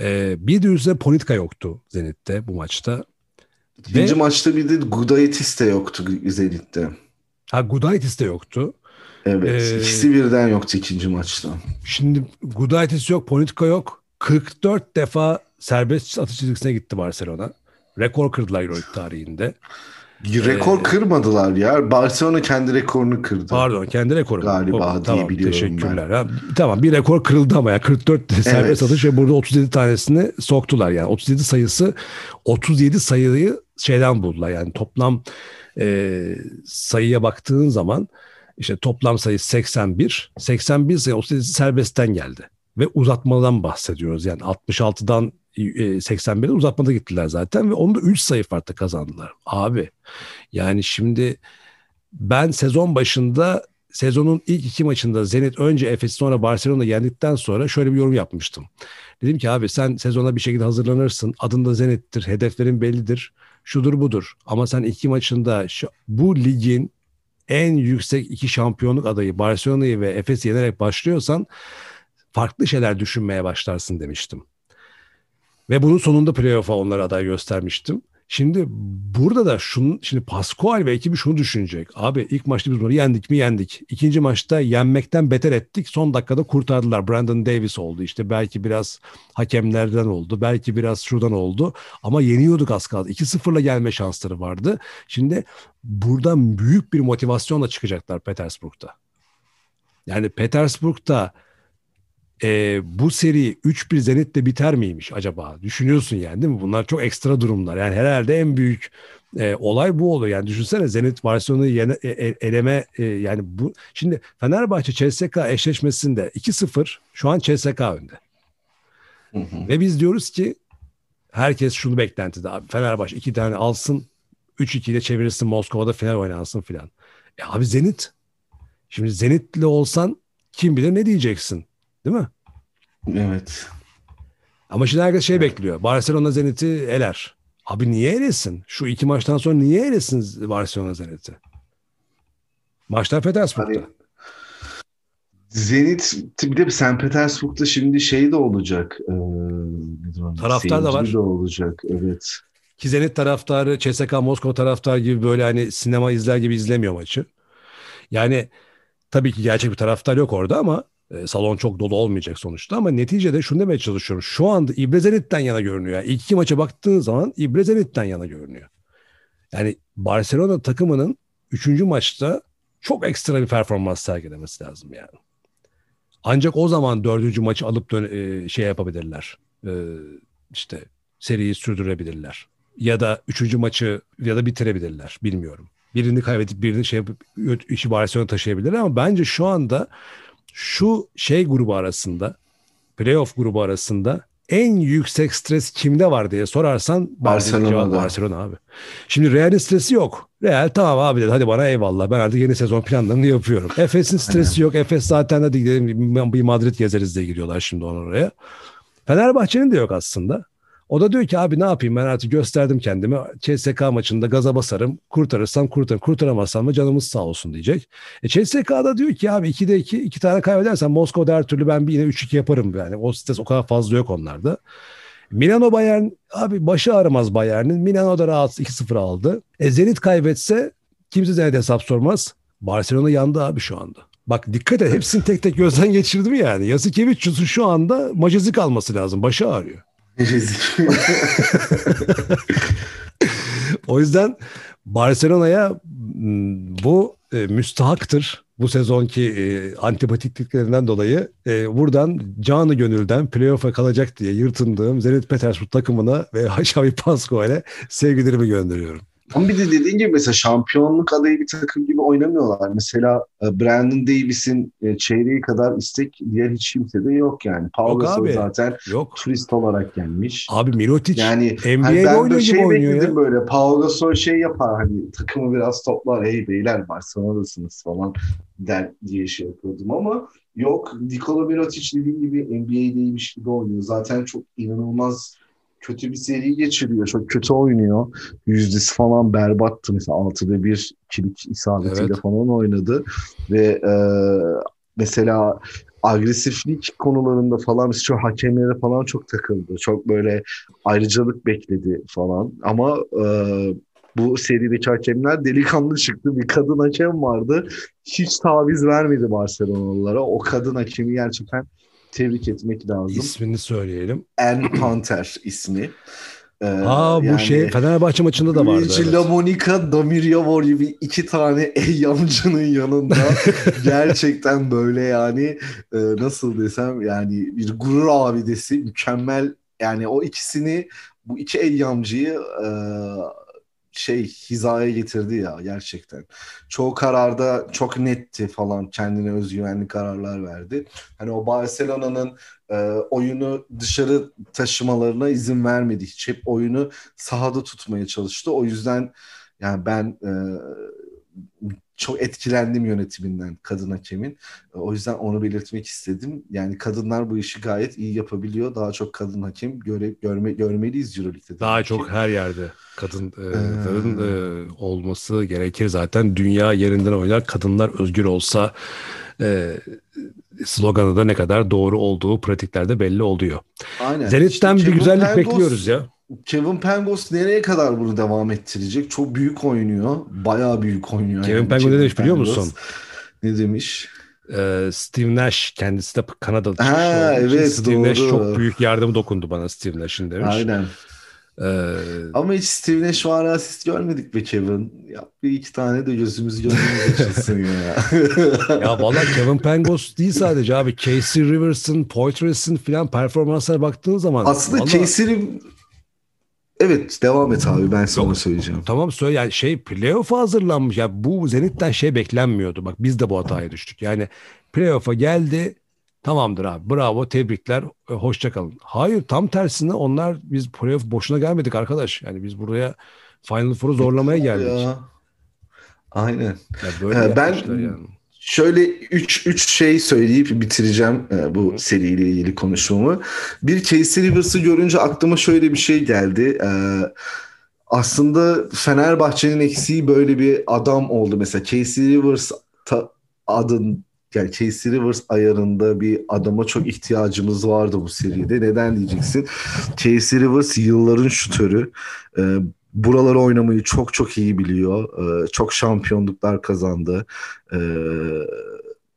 Ee, bir de üzerine Ponitka yoktu Zenit'te bu maçta. İkinci Ve, maçta bir de Gudaitis de yoktu Zenit'te. Ha Gudaitis de yoktu. Evet ee, ikisi birden yoktu ikinci maçta. Şimdi Gudaitis yok, Ponitka yok. 44 defa serbest atış çizgisine gitti Barcelona. Rekor kırdılar Euroleague tarihinde. Rekor ee, kırmadılar ya. Barcelona kendi rekorunu kırdı. Pardon kendi rekoru. Galiba o, diye tamam, biliyorum teşekkürler. ben. Ha, tamam bir rekor kırıldı ama ya 44 evet. serbest atış ve burada 37 tanesini soktular. Yani 37 sayısı 37 sayıyı şeyden buldular. Yani toplam e, sayıya baktığın zaman işte toplam sayı 81. 81 sayı 37 serbestten geldi. Ve uzatmadan bahsediyoruz. Yani 66'dan 81'de e, uzatmada gittiler zaten ve onu da 3 sayı farklı kazandılar. Abi yani şimdi ben sezon başında sezonun ilk iki maçında Zenit önce Efes sonra Barcelona yendikten sonra şöyle bir yorum yapmıştım. Dedim ki abi sen sezona bir şekilde hazırlanırsın. Adın da Zenit'tir. Hedeflerin bellidir. Şudur budur. Ama sen iki maçında şu, bu ligin en yüksek iki şampiyonluk adayı Barcelona'yı ve Efes'i yenerek başlıyorsan farklı şeyler düşünmeye başlarsın demiştim. Ve bunun sonunda playoff'a onlara aday göstermiştim. Şimdi burada da şunun, şimdi Pascual ve ekibi şunu düşünecek. Abi ilk maçta biz bunu yendik mi yendik. İkinci maçta yenmekten beter ettik. Son dakikada kurtardılar. Brandon Davis oldu. İşte belki biraz hakemlerden oldu. Belki biraz şuradan oldu. Ama yeniyorduk az kaldı. 2-0'la gelme şansları vardı. Şimdi buradan büyük bir motivasyonla çıkacaklar Petersburg'da. Yani Petersburg'da e, bu seri 3-1 Zenit'le biter miymiş acaba? Düşünüyorsun yani değil mi? Bunlar çok ekstra durumlar. Yani herhalde en büyük e, olay bu oluyor. Yani düşünsene Zenit Barcelona'yı yene, e, e eleme e, yani bu şimdi Fenerbahçe CSK eşleşmesinde 2-0 şu an CSK önde. Hı hı. Ve biz diyoruz ki herkes şunu beklentide abi Fenerbahçe iki tane alsın 3-2 ile çevirirsin Moskova'da final oynansın filan. E abi Zenit. Şimdi Zenit'le olsan kim bilir ne diyeceksin? Değil mi? Evet. Ama şimdi herkes şey bekliyor. Barcelona Zenit'i eler. Abi niye elesin? Şu iki maçtan sonra niye elesin Barcelona Zenit'i? Maçlar Petersburg'da. Hani, Zenit bir de St. Petersburg'da şimdi şey de olacak. E, Taraftar da var. de olacak. Evet. Ki Zenit taraftarı CSKA Moskova taraftar gibi böyle hani sinema izler gibi izlemiyor maçı. Yani tabii ki gerçek bir taraftar yok orada ama e, salon çok dolu olmayacak sonuçta ama neticede şunu demeye çalışıyorum. Şu anda İbrezenit'ten yana görünüyor. Yani ilk iki maça baktığın zaman İbrezenit'ten yana görünüyor. Yani Barcelona takımının üçüncü maçta çok ekstra bir performans sergilemesi lazım yani. Ancak o zaman dördüncü maçı alıp dön e, şey yapabilirler. E, işte seriyi sürdürebilirler. Ya da üçüncü maçı ya da bitirebilirler. Bilmiyorum. Birini kaybedip birini şey yapıp işi Barcelona taşıyabilirler ama bence şu anda şu şey grubu arasında playoff grubu arasında en yüksek stres kimde var diye sorarsan Barcelona'da. Barcelona abi. Şimdi Real'in stresi yok. Real tamam abi dedi hadi bana eyvallah ben artık yeni sezon planlarını yapıyorum. Efes'in stresi yok. Efes zaten hadi gidelim bir Madrid gezeriz diye giriyorlar şimdi oraya. Fenerbahçe'nin de yok aslında. O da diyor ki abi ne yapayım ben artık gösterdim kendimi. CSK maçında gaza basarım. Kurtarırsam kurtarırım. Kurtaramazsam da canımız sağ olsun diyecek. E CSK'da diyor ki abi 2'de 2 iki tane kaybedersen Moskova'da her türlü ben bir yine 3-2 yaparım. Yani o stres o kadar fazla yok onlarda. Milano Bayern abi başı ağrımaz Bayern'in. Milano da rahat 2-0 aldı. E Zenit kaybetse kimse Zenit hesap sormaz. Barcelona yandı abi şu anda. Bak dikkat et hepsini tek tek gözden geçirdim yani. Yasikevicius'un şu anda macazik alması lazım. Başı ağrıyor. o yüzden Barcelona'ya bu e, müstahaktır. Bu sezonki e, antipatikliklerinden dolayı e, buradan canı gönülden playoff'a kalacak diye yırtındığım Zenit Petersburg takımına ve Xavi Pascual'e sevgilerimi gönderiyorum. Ama bir de dediğin gibi mesela şampiyonluk adayı bir takım gibi oynamıyorlar. Mesela e, Brandon Davis'in e, çeyreği kadar istek diğer hiç kimsede yok yani. Paul Gasol zaten yok. turist olarak gelmiş. Abi Mirotic yani, NBA'de hani oynuyor şey gibi oynuyor ya. böyle Paul Gasol şey yapar hani takımı biraz toplar. Hey beyler Barcelona'dasınız falan der diye şey yapıyordum ama yok Nikola Mirotic dediğim gibi NBA'deymiş gibi oynuyor. Zaten çok inanılmaz kötü bir seri geçiriyor. Çok kötü oynuyor. Yüzdesi falan berbattı. Mesela 6'da bir kilit isabetiyle Evet. falan oynadı. Ve e, mesela agresiflik konularında falan biz çok hakemlere falan çok takıldı. Çok böyle ayrıcalık bekledi falan. Ama e, bu serideki hakemler delikanlı çıktı. Bir kadın hakem vardı. Hiç taviz vermedi Barcelonalılara. O kadın hakemi gerçekten tebrik etmek lazım. İsmini söyleyelim. Anne Panter ismi. Ee, Aa bu yani şey Fenerbahçe maçında da vardı. Luigi evet. LaMonica, Damiryavor gibi iki tane eyyamcının yanında gerçekten böyle yani e, nasıl desem yani bir gurur abidesi mükemmel yani o ikisini bu iki eyyamcıyı e, şey hizaya getirdi ya gerçekten. Çoğu kararda çok netti falan kendine özgüvenli kararlar verdi. Hani o Barcelona'nın e, oyunu dışarı taşımalarına izin vermedi hiç. Hep oyunu sahada tutmaya çalıştı. O yüzden yani ben e, çok etkilendim yönetiminden kadın hakemin. E, O yüzden onu belirtmek istedim. Yani kadınlar bu işi gayet iyi yapabiliyor. Daha çok kadın hakem göre, görme, görmeliyiz Euroleague'de. Daha çok her yerde kadınların e, olması gerekir zaten. Dünya yerinden oynar. Kadınlar özgür olsa e, sloganı da ne kadar doğru olduğu pratiklerde belli oluyor. Aynen. Zenit'ten İşte bir güzellik Pangos- bekliyoruz ya. Kevin Pangos nereye kadar bunu devam ettirecek? Çok büyük oynuyor. Bayağı büyük oynuyor. Kevin yani Pangos ne demiş biliyor musun? Ne demiş? E, Steve Nash kendisi de Kanadalı Ha, evet, Steve Nash doğru. çok büyük yardımı dokundu bana Steve Nash'in demiş. Aynen. E, Ama hiç Steve Nash var asist görmedik be Kevin. Yap bir iki tane de gözümüz gönlümüz açılsın ya. ya vallahi Kevin Pangos değil sadece abi. Casey Rivers'ın, Poitras'ın filan performanslara baktığın zaman Aslında vallahi- Casey'nin Evet devam et abi ben sana Yok. söyleyeceğim. Tamam söyle yani şey playoff'a hazırlanmış. Ya bu Zenit'ten şey beklenmiyordu. Bak biz de bu hataya düştük. Yani playoff'a geldi. Tamamdır abi. Bravo. Tebrikler. e, Hoşça kalın. Hayır tam tersine onlar biz playoff boşuna gelmedik arkadaş. Yani biz buraya Final Four'u zorlamaya geldik. Ya. Ya. Aynen. böyle Ee, ben- yani. Şöyle 3 üç şey söyleyip bitireceğim e, bu seriyle ilgili konuşmamı. Bir Casey Rivers'ı görünce aklıma şöyle bir şey geldi. Ee, aslında Fenerbahçe'nin eksiği böyle bir adam oldu. Mesela Casey Rivers ta- adın yani Casey Rivers ayarında bir adama çok ihtiyacımız vardı bu seride. Neden diyeceksin? Casey Rivers yılların şutörü. Ee, buraları oynamayı çok çok iyi biliyor. Ee, çok şampiyonluklar kazandı. Ee,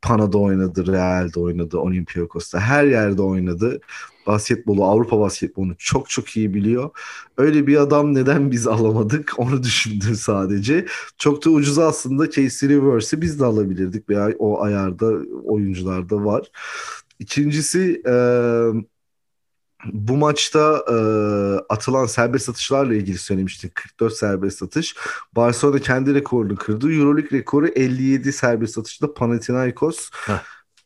Pana'da oynadı, Real'de oynadı, Olympiakos'ta her yerde oynadı. Basketbolu, Avrupa basketbolunu çok çok iyi biliyor. Öyle bir adam neden biz alamadık onu düşündüm sadece. Çok da ucuza aslında Casey Rivers'i biz de alabilirdik veya o ayarda oyuncular da var. İkincisi e, bu maçta e, atılan serbest atışlarla ilgili söylemiştik. 44 serbest atış. Barcelona kendi rekorunu kırdı. Euroleague rekoru 57 serbest atışta Panathinaikos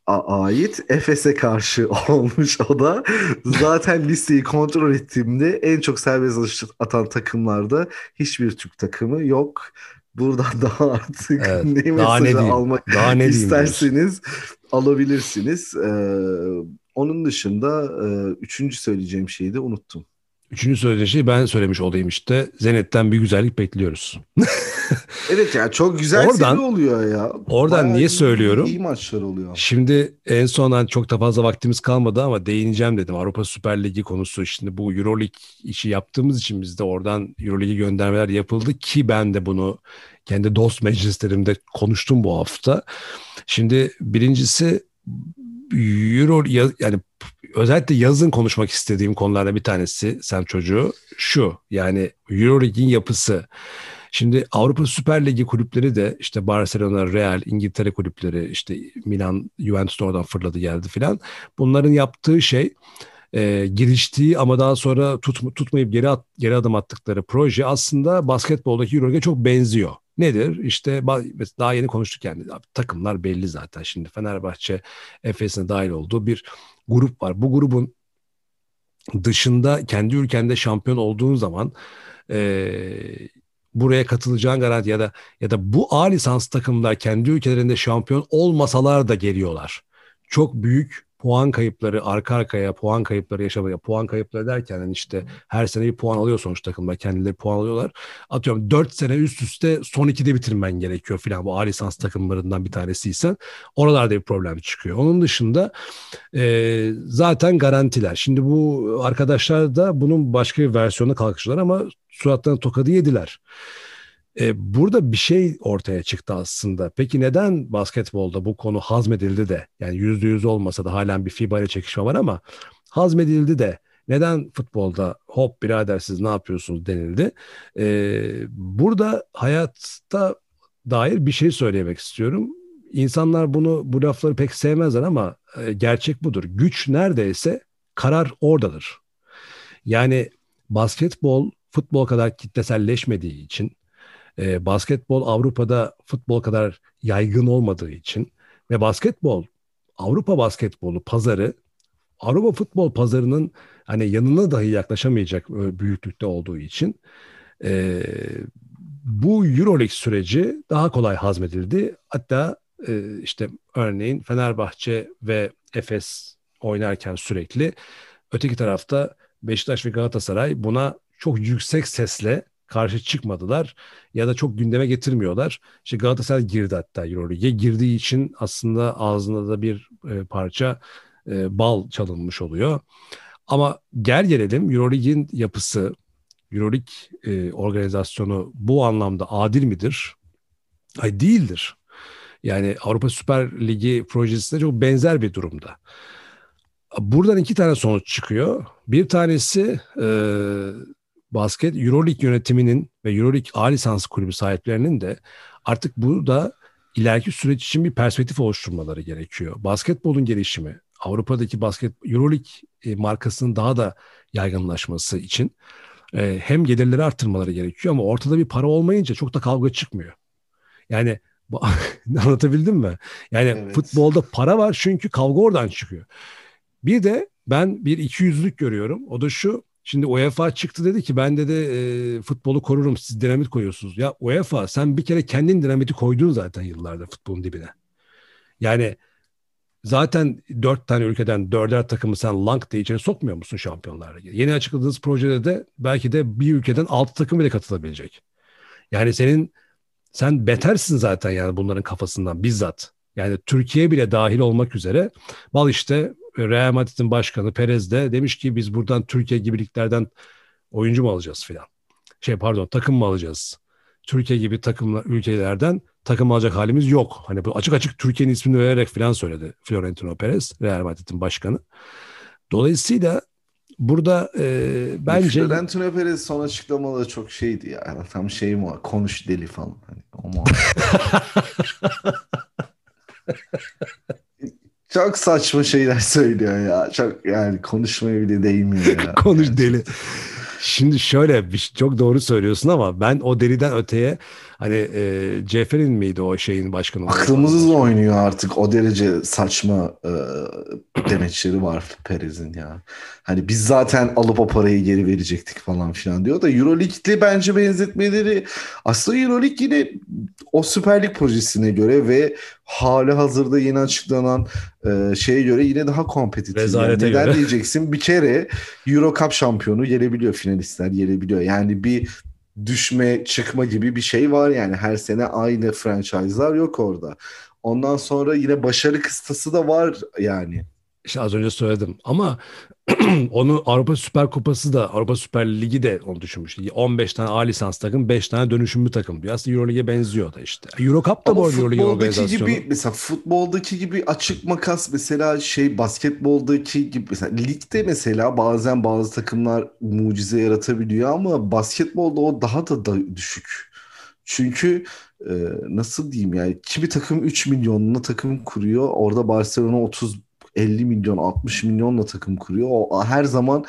ait Efes'e karşı olmuş o da. Zaten listeyi kontrol ettiğimde en çok serbest atış atan takımlarda hiçbir Türk takımı yok. Buradan daha artık Evet, ne mesajı almak Daha ne isterseniz alabilirsiniz. Ee, onun dışında e, üçüncü söyleyeceğim şeyi de unuttum. Üçüncü söylediğin şeyi ben söylemiş olayım işte. Zenit'ten bir güzellik bekliyoruz. Evet ya çok güzel Oradan- oluyor ya. oradan niye iyi- söylüyorum? İyi maçlar oluyor. Şimdi en son hani çok da fazla vaktimiz kalmadı ama değineceğim dedim. Avrupa Süper Ligi konusu. Şimdi bu Euroleague işi yaptığımız için bizde oradan Euroleague'e göndermeler yapıldı ki ben de bunu kendi dost meclislerimde konuştum bu hafta. Şimdi birincisi Euro ya- yani özellikle yazın konuşmak istediğim konulardan bir tanesi sen çocuğu şu yani Euroleague'in yapısı. Şimdi Avrupa Süper Ligi kulüpleri de işte Barcelona, Real, İngiltere kulüpleri işte Milan, Juventus da oradan fırladı geldi filan. Bunların yaptığı şey e, giriştiği ama daha sonra tut, tutmayıp geri at, geri adım attıkları proje aslında basketboldaki Euroleague'e çok benziyor. Nedir? İşte daha yeni konuştuk yani takımlar belli zaten. Şimdi Fenerbahçe, Efes'ine dahil olduğu bir grup var. Bu grubun dışında kendi ülkende şampiyon olduğun zaman e, buraya katılacağın garanti ya da ya da bu A lisans takımlar kendi ülkelerinde şampiyon olmasalar da geliyorlar. Çok büyük puan kayıpları arka arkaya puan kayıpları yaşamaya puan kayıpları derken yani işte her sene bir puan alıyor sonuç takımlar kendileri puan alıyorlar. Atıyorum 4 sene üst üste son 2'de bitirmen gerekiyor filan bu A lisans takımlarından bir tanesiysen oralarda bir problem çıkıyor. Onun dışında e, zaten garantiler. Şimdi bu arkadaşlar da bunun başka bir versiyonuna kalkıştılar ama suratlarına tokadı yediler. E, burada bir şey ortaya çıktı aslında. Peki neden basketbolda bu konu hazmedildi de yani yüzde yüz olmasa da halen bir FIBA ile çekişme var ama hazmedildi de neden futbolda hop birader siz ne yapıyorsunuz denildi. E, burada hayatta dair bir şey söylemek istiyorum. İnsanlar bunu bu lafları pek sevmezler ama e, gerçek budur. Güç neredeyse karar oradadır. Yani basketbol futbol kadar kitleselleşmediği için e, basketbol Avrupa'da futbol kadar yaygın olmadığı için ve basketbol Avrupa basketbolu pazarı Avrupa futbol pazarının hani yanına dahi yaklaşamayacak büyüklükte olduğu için e, bu Euroleague süreci daha kolay hazmedildi. Hatta e, işte örneğin Fenerbahçe ve Efes oynarken sürekli öteki tarafta Beşiktaş ve Galatasaray buna çok yüksek sesle karşı çıkmadılar ya da çok gündeme getirmiyorlar. İşte Galatasaray girdi hatta Euroleague'e girdiği için aslında ağzında da bir e, parça e, bal çalınmış oluyor. Ama gel gelelim Euroleague'in yapısı, Euroleague e, organizasyonu bu anlamda adil midir? Hayır değildir. Yani Avrupa Süper Ligi projesine çok benzer bir durumda. Buradan iki tane sonuç çıkıyor. Bir tanesi e, basket Euroleague yönetiminin ve Euroleague A lisans kulübü sahiplerinin de artık burada ileriki süreç için bir perspektif oluşturmaları gerekiyor. Basketbolun gelişimi, Avrupa'daki basket Euroleague e, markasının daha da yaygınlaşması için e, hem gelirleri arttırmaları gerekiyor ama ortada bir para olmayınca çok da kavga çıkmıyor. Yani anlatabildim mi? Yani evet. futbolda para var çünkü kavga oradan çıkıyor. Bir de ben bir iki yüzlük görüyorum. O da şu Şimdi UEFA çıktı dedi ki ben dedi e, futbolu korurum siz dinamit koyuyorsunuz. Ya UEFA sen bir kere kendin dinamiti koydun zaten yıllarda futbolun dibine. Yani zaten dört tane ülkeden dörder takımı sen Lank diye içine sokmuyor musun şampiyonlar Yeni açıkladığınız projede de belki de bir ülkeden altı takım bile katılabilecek. Yani senin sen betersin zaten yani bunların kafasından bizzat. Yani Türkiye bile dahil olmak üzere bal işte Real Madrid'in başkanı Perez de demiş ki biz buradan Türkiye gibi liglerden oyuncu mu alacağız filan. Şey pardon takım mı alacağız? Türkiye gibi takımlar ülkelerden takım alacak halimiz yok. Hani bu açık açık Türkiye'nin ismini vererek filan söyledi Florentino Perez, Real Madrid'in başkanı. Dolayısıyla burada e, bence... Florentino Perez son açıklamaları çok şeydi ya. Tam şey mi var? Konuş deli falan. Hani, ama... Çok saçma şeyler söylüyor ya. Çok yani konuşmaya bile değmiyor ya. Konuş deli. Şimdi şöyle bir, çok doğru söylüyorsun ama ben o deliden öteye hani e, Cefer'in miydi o şeyin başkanı? Aklımızı oynuyor artık o derece saçma e, demeçleri var Perez'in ya. Hani biz zaten alıp o parayı geri verecektik falan filan diyor da Euroleague'li bence benzetmeleri aslında Euroleague yine o Süper Lig projesine göre ve hali hazırda yeni açıklanan e, şeye göre yine daha kompetitif. Rezalete yani neden göre. diyeceksin? Bir kere Euro Cup şampiyonu gelebiliyor finalistler gelebiliyor. Yani bir düşme çıkma gibi bir şey var yani her sene aynı franchise'lar yok orada. Ondan sonra yine başarı kıstası da var yani. İşte az önce söyledim ama onu Avrupa Süper Kupası da Avrupa Süper Ligi de onu düşünmüştü. 15 tane A lisans takım, 5 tane dönüşümlü takım diyor. Aslında Euroleague'e benziyor da işte. Euro Cup da bu arada Euroleague organizasyonu. Gibi, mesela futboldaki gibi açık makas mesela şey basketboldaki gibi mesela ligde mesela bazen bazı takımlar mucize yaratabiliyor ama basketbolda o daha da, da düşük. Çünkü e, nasıl diyeyim yani kimi takım 3 milyonlu takım kuruyor. Orada Barcelona 30 50 milyon 60 milyonla takım kuruyor. O her zaman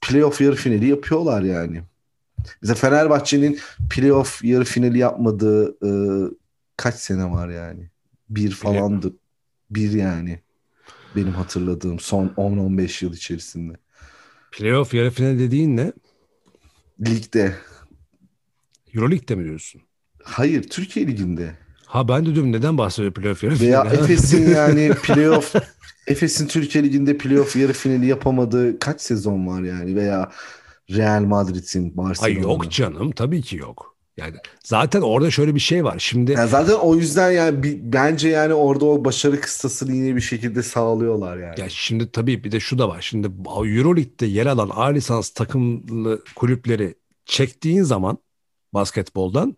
playoff yarı finali yapıyorlar yani. Bize Fenerbahçe'nin playoff yarı finali yapmadığı e, kaç sene var yani? Bir falandı. Bir yani. Benim hatırladığım son 10-15 yıl içerisinde. Playoff yarı finali dediğin ne? Ligde. Euroleague'de mi diyorsun? Hayır, Türkiye Ligi'nde. Ha ben de diyorum neden bahsediyor playoff yarı Veya finali? Efes'in yani playoff Efes'in Türkiye Ligi'nde playoff yarı finali yapamadığı kaç sezon var yani veya Real Madrid'in Ay Barcelona'nın. yok canım tabii ki yok. Yani zaten orada şöyle bir şey var. Şimdi Yani zaten o yüzden yani bir- bence yani orada o başarı kıstasını yine bir şekilde sağlıyorlar yani. ya şimdi tabii bir de şu da var. Şimdi EuroLeague'de yer alan A lisans takımlı kulüpleri çektiğin zaman basketboldan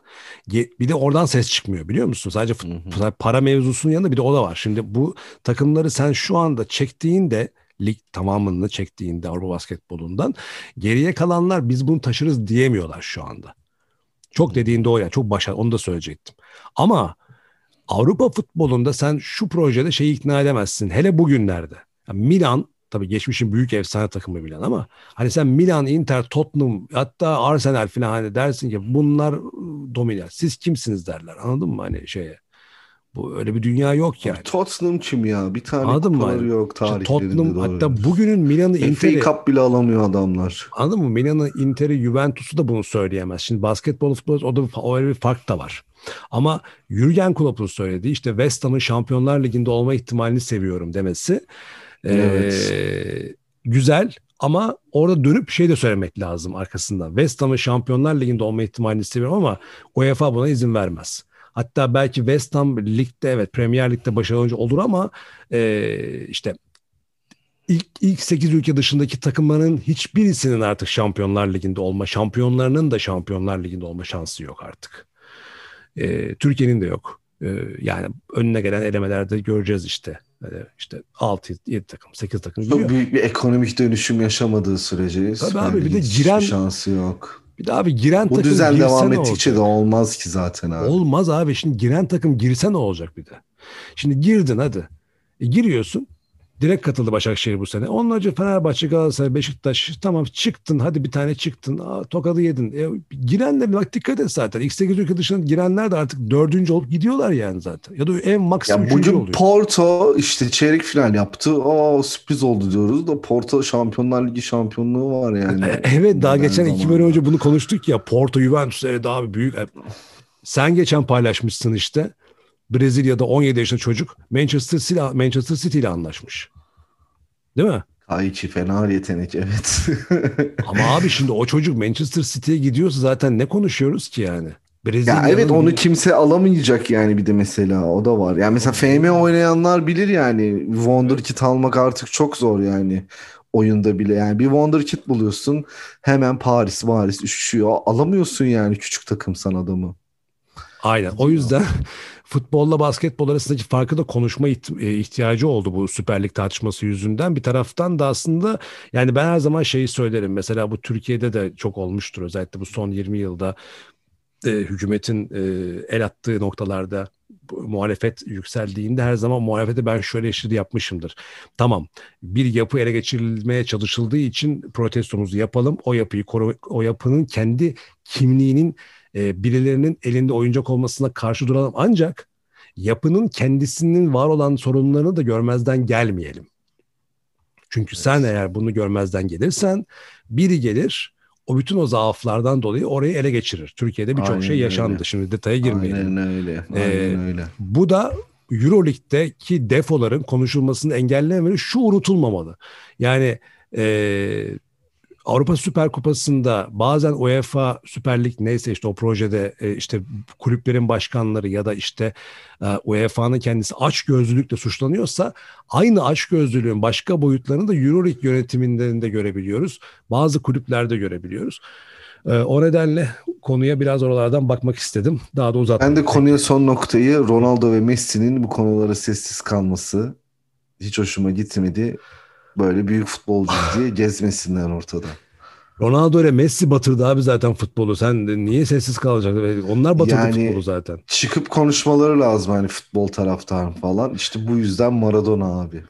bir de oradan ses çıkmıyor biliyor musun? Sadece Hı hı. para mevzusunun yanında bir de o da var. Şimdi bu takımları sen şu anda çektiğinde lig tamamını çektiğinde Avrupa basketbolundan geriye kalanlar biz bunu taşırız diyemiyorlar şu anda. Çok dediğinde o ya çok başarılı onu da söyleyecektim. Ama Avrupa futbolunda sen şu projede şeyi ikna edemezsin. Hele bugünlerde. Ya Milan tabii geçmişin büyük efsane takımı Milan ama hani sen Milan, Inter, Tottenham hatta Arsenal falan hani dersin ki bunlar ıı, domine. Siz kimsiniz derler. Anladın mı hani şeye? Bu öyle bir dünya yok yani. Tottenham kim ya? Bir tane Anladın mı? hani? yok İşte tarihlerinde Tottenham doğru. hatta bugünün Milan'ı FA Inter'i Cup bile alamıyor adamlar. Anladın mı? Milan'ı, Inter'i, Juventus'u da bunu söyleyemez. Şimdi basketbol, futbol o da bir, o öyle bir fark da var. Ama Jürgen Klopp'un söylediği işte West Ham'ın Şampiyonlar Ligi'nde olma ihtimalini seviyorum demesi Evet. ee, güzel ama orada dönüp şey de söylemek lazım arkasında. West Ham'ın Şampiyonlar Ligi'nde olma ihtimalini seviyorum ama UEFA buna izin vermez. Hatta belki West Ham ligde evet Premier Lig'de başarılı oyuncu olur ama ee, işte ilk, ilk 8 ülke dışındaki takımların hiçbirisinin artık Şampiyonlar Ligi'nde olma, şampiyonlarının da Şampiyonlar Ligi'nde olma şansı yok artık. Ee, Türkiye'nin de yok. Ee, yani önüne gelen elemelerde göreceğiz işte. Hani işte 6 7 takım, 8 takım Çok giriyor. büyük bir ekonomik dönüşüm yaşamadığı sürece Tabii abi, bir de giren- şansı yok. Bir de abi giren Bu takım düzen devam ettikçe de olmaz ki zaten abi. Olmaz abi. Şimdi giren takım girse ne olacak bir de? Şimdi girdin hadi. E, giriyorsun. Direkt katıldı Başakşehir bu sene. Onlarca Fenerbahçe, Galatasaray, Beşiktaş. Tamam çıktın. Hadi bir tane çıktın. Aa, tokadı yedin. E, girenler bak dikkat et zaten. X8 ülke dışında girenler de artık dördüncü olup gidiyorlar yani zaten. Ya da en maksimum Ya bugün oluyor. Porto işte çeyrek final yaptı. Aa sürpriz oldu diyoruz da Porto Şampiyonlar Ligi şampiyonluğu var yani. E, Evet daha geçen iki bölüm önce bunu konuştuk ya. Porto Juventus evet daha büyük. Sen geçen paylaşmışsın işte. Brezilya'da 17 yaşında çocuk Manchester City, Manchester City ile anlaşmış. Değil mi? Kaichi fena yetenek evet. Ama abi şimdi o çocuk Manchester City'ye gidiyorsa zaten ne konuşuyoruz ki yani? ya evet onu kimse alamayacak yani bir de mesela o da var. Yani mesela FM oynayanlar bilir yani Wonderkid almak artık çok zor yani oyunda bile. Yani bir Wonderkid buluyorsun hemen Paris Paris üşüşüyor. Alamıyorsun yani küçük takımsan adamı. Aynen. O yüzden futbolla basketbol arasındaki farkı da konuşma e, ihtiyacı oldu bu Süper Lig tartışması yüzünden. Bir taraftan da aslında yani ben her zaman şeyi söylerim. Mesela bu Türkiye'de de çok olmuştur. Özellikle bu son 20 yılda e, hükümetin e, el attığı noktalarda muhalefet yükseldiğinde her zaman muhalefete ben şöyle eleştiri yapmışımdır. Tamam bir yapı ele geçirilmeye çalışıldığı için protestomuzu yapalım. O yapıyı o yapının kendi kimliğinin e, birilerinin elinde oyuncak olmasına karşı duralım. Ancak yapının kendisinin var olan sorunlarını da görmezden gelmeyelim. Çünkü sen eğer bunu görmezden gelirsen biri gelir o bütün o zaaflardan dolayı orayı ele geçirir. Türkiye'de birçok şey yaşandı. öyle. Şimdi detaya girmeyelim. Aynen öyle. Ee, Aynen öyle. Bu da Euroleague'deki defoların konuşulmasını engellemeli. Şu unutulmamalı. Yani e, Avrupa Süper Kupası'nda bazen UEFA Süper Lig neyse işte o projede e, işte kulüplerin başkanları ya da işte e, UEFA'nın kendisi aç gözlülükle suçlanıyorsa aynı aç gözlülüğün başka boyutlarını da Euroleague yönetiminden de görebiliyoruz. Bazı kulüplerde görebiliyoruz. E, o nedenle konuya biraz oralardan bakmak istedim. Daha da uzatmadım. Ben de konuya son noktayı Ronaldo ve Messi'nin bu konulara sessiz kalması hiç hoşuma gitmedi. Böyle büyük futbolcu diye gezmesinler ortada. Ronaldo ile Messi batırdı abi zaten futbolu. Sen niye sessiz kalacaksın? Onlar batırdı Yani- futbolu zaten. Çıkıp konuşmaları lazım hani futbol taraftarı falan. İşte bu yüzden Maradona abi.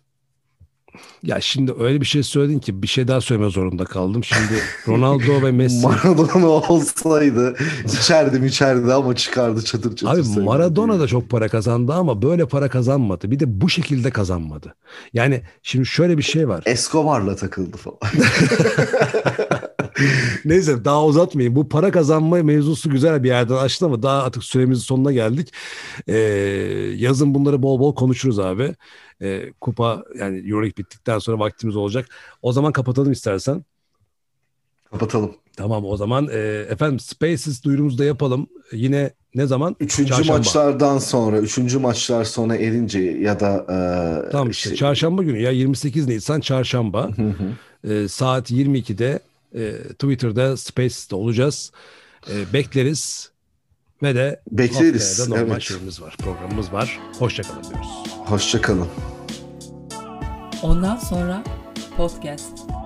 Ya şimdi öyle bir şey söyledin ki bir şey daha söyleme zorunda kaldım. Şimdi Ronaldo ve Messi. Maradona olsaydı içerdim içeride ama çıkardı çatır çatır. Abi Maradona diye. da çok para kazandı ama böyle para kazanmadı. Bir de bu şekilde kazanmadı. Yani şimdi şöyle bir şey var. Escobar'la takıldı falan. Neyse daha uzatmayayım. Bu para kazanma mevzusu güzel bir yerden açtı ama daha artık süremizin sonuna geldik. Ee, yazın bunları bol bol konuşuruz abi. Ee, kupa yani Euroleague bittikten sonra vaktimiz olacak. O zaman kapatalım istersen. Kapatalım. Tamam o zaman e, efendim Spaces duyurumuzu da yapalım. Yine ne zaman? Üçüncü Çarşamba. maçlardan sonra, üçüncü maçlar sonra erince ya da e, Tamam işte çarşamba günü ya 28 Nisan çarşamba e, saat 22'de e, Twitter'da Spaces'te olacağız. E, bekleriz ve de Bekleriz, haftaya da normal evet. şeyimiz var, programımız var. Hoşçakalın diyoruz. Hoşça kalın. Ondan sonra podcast.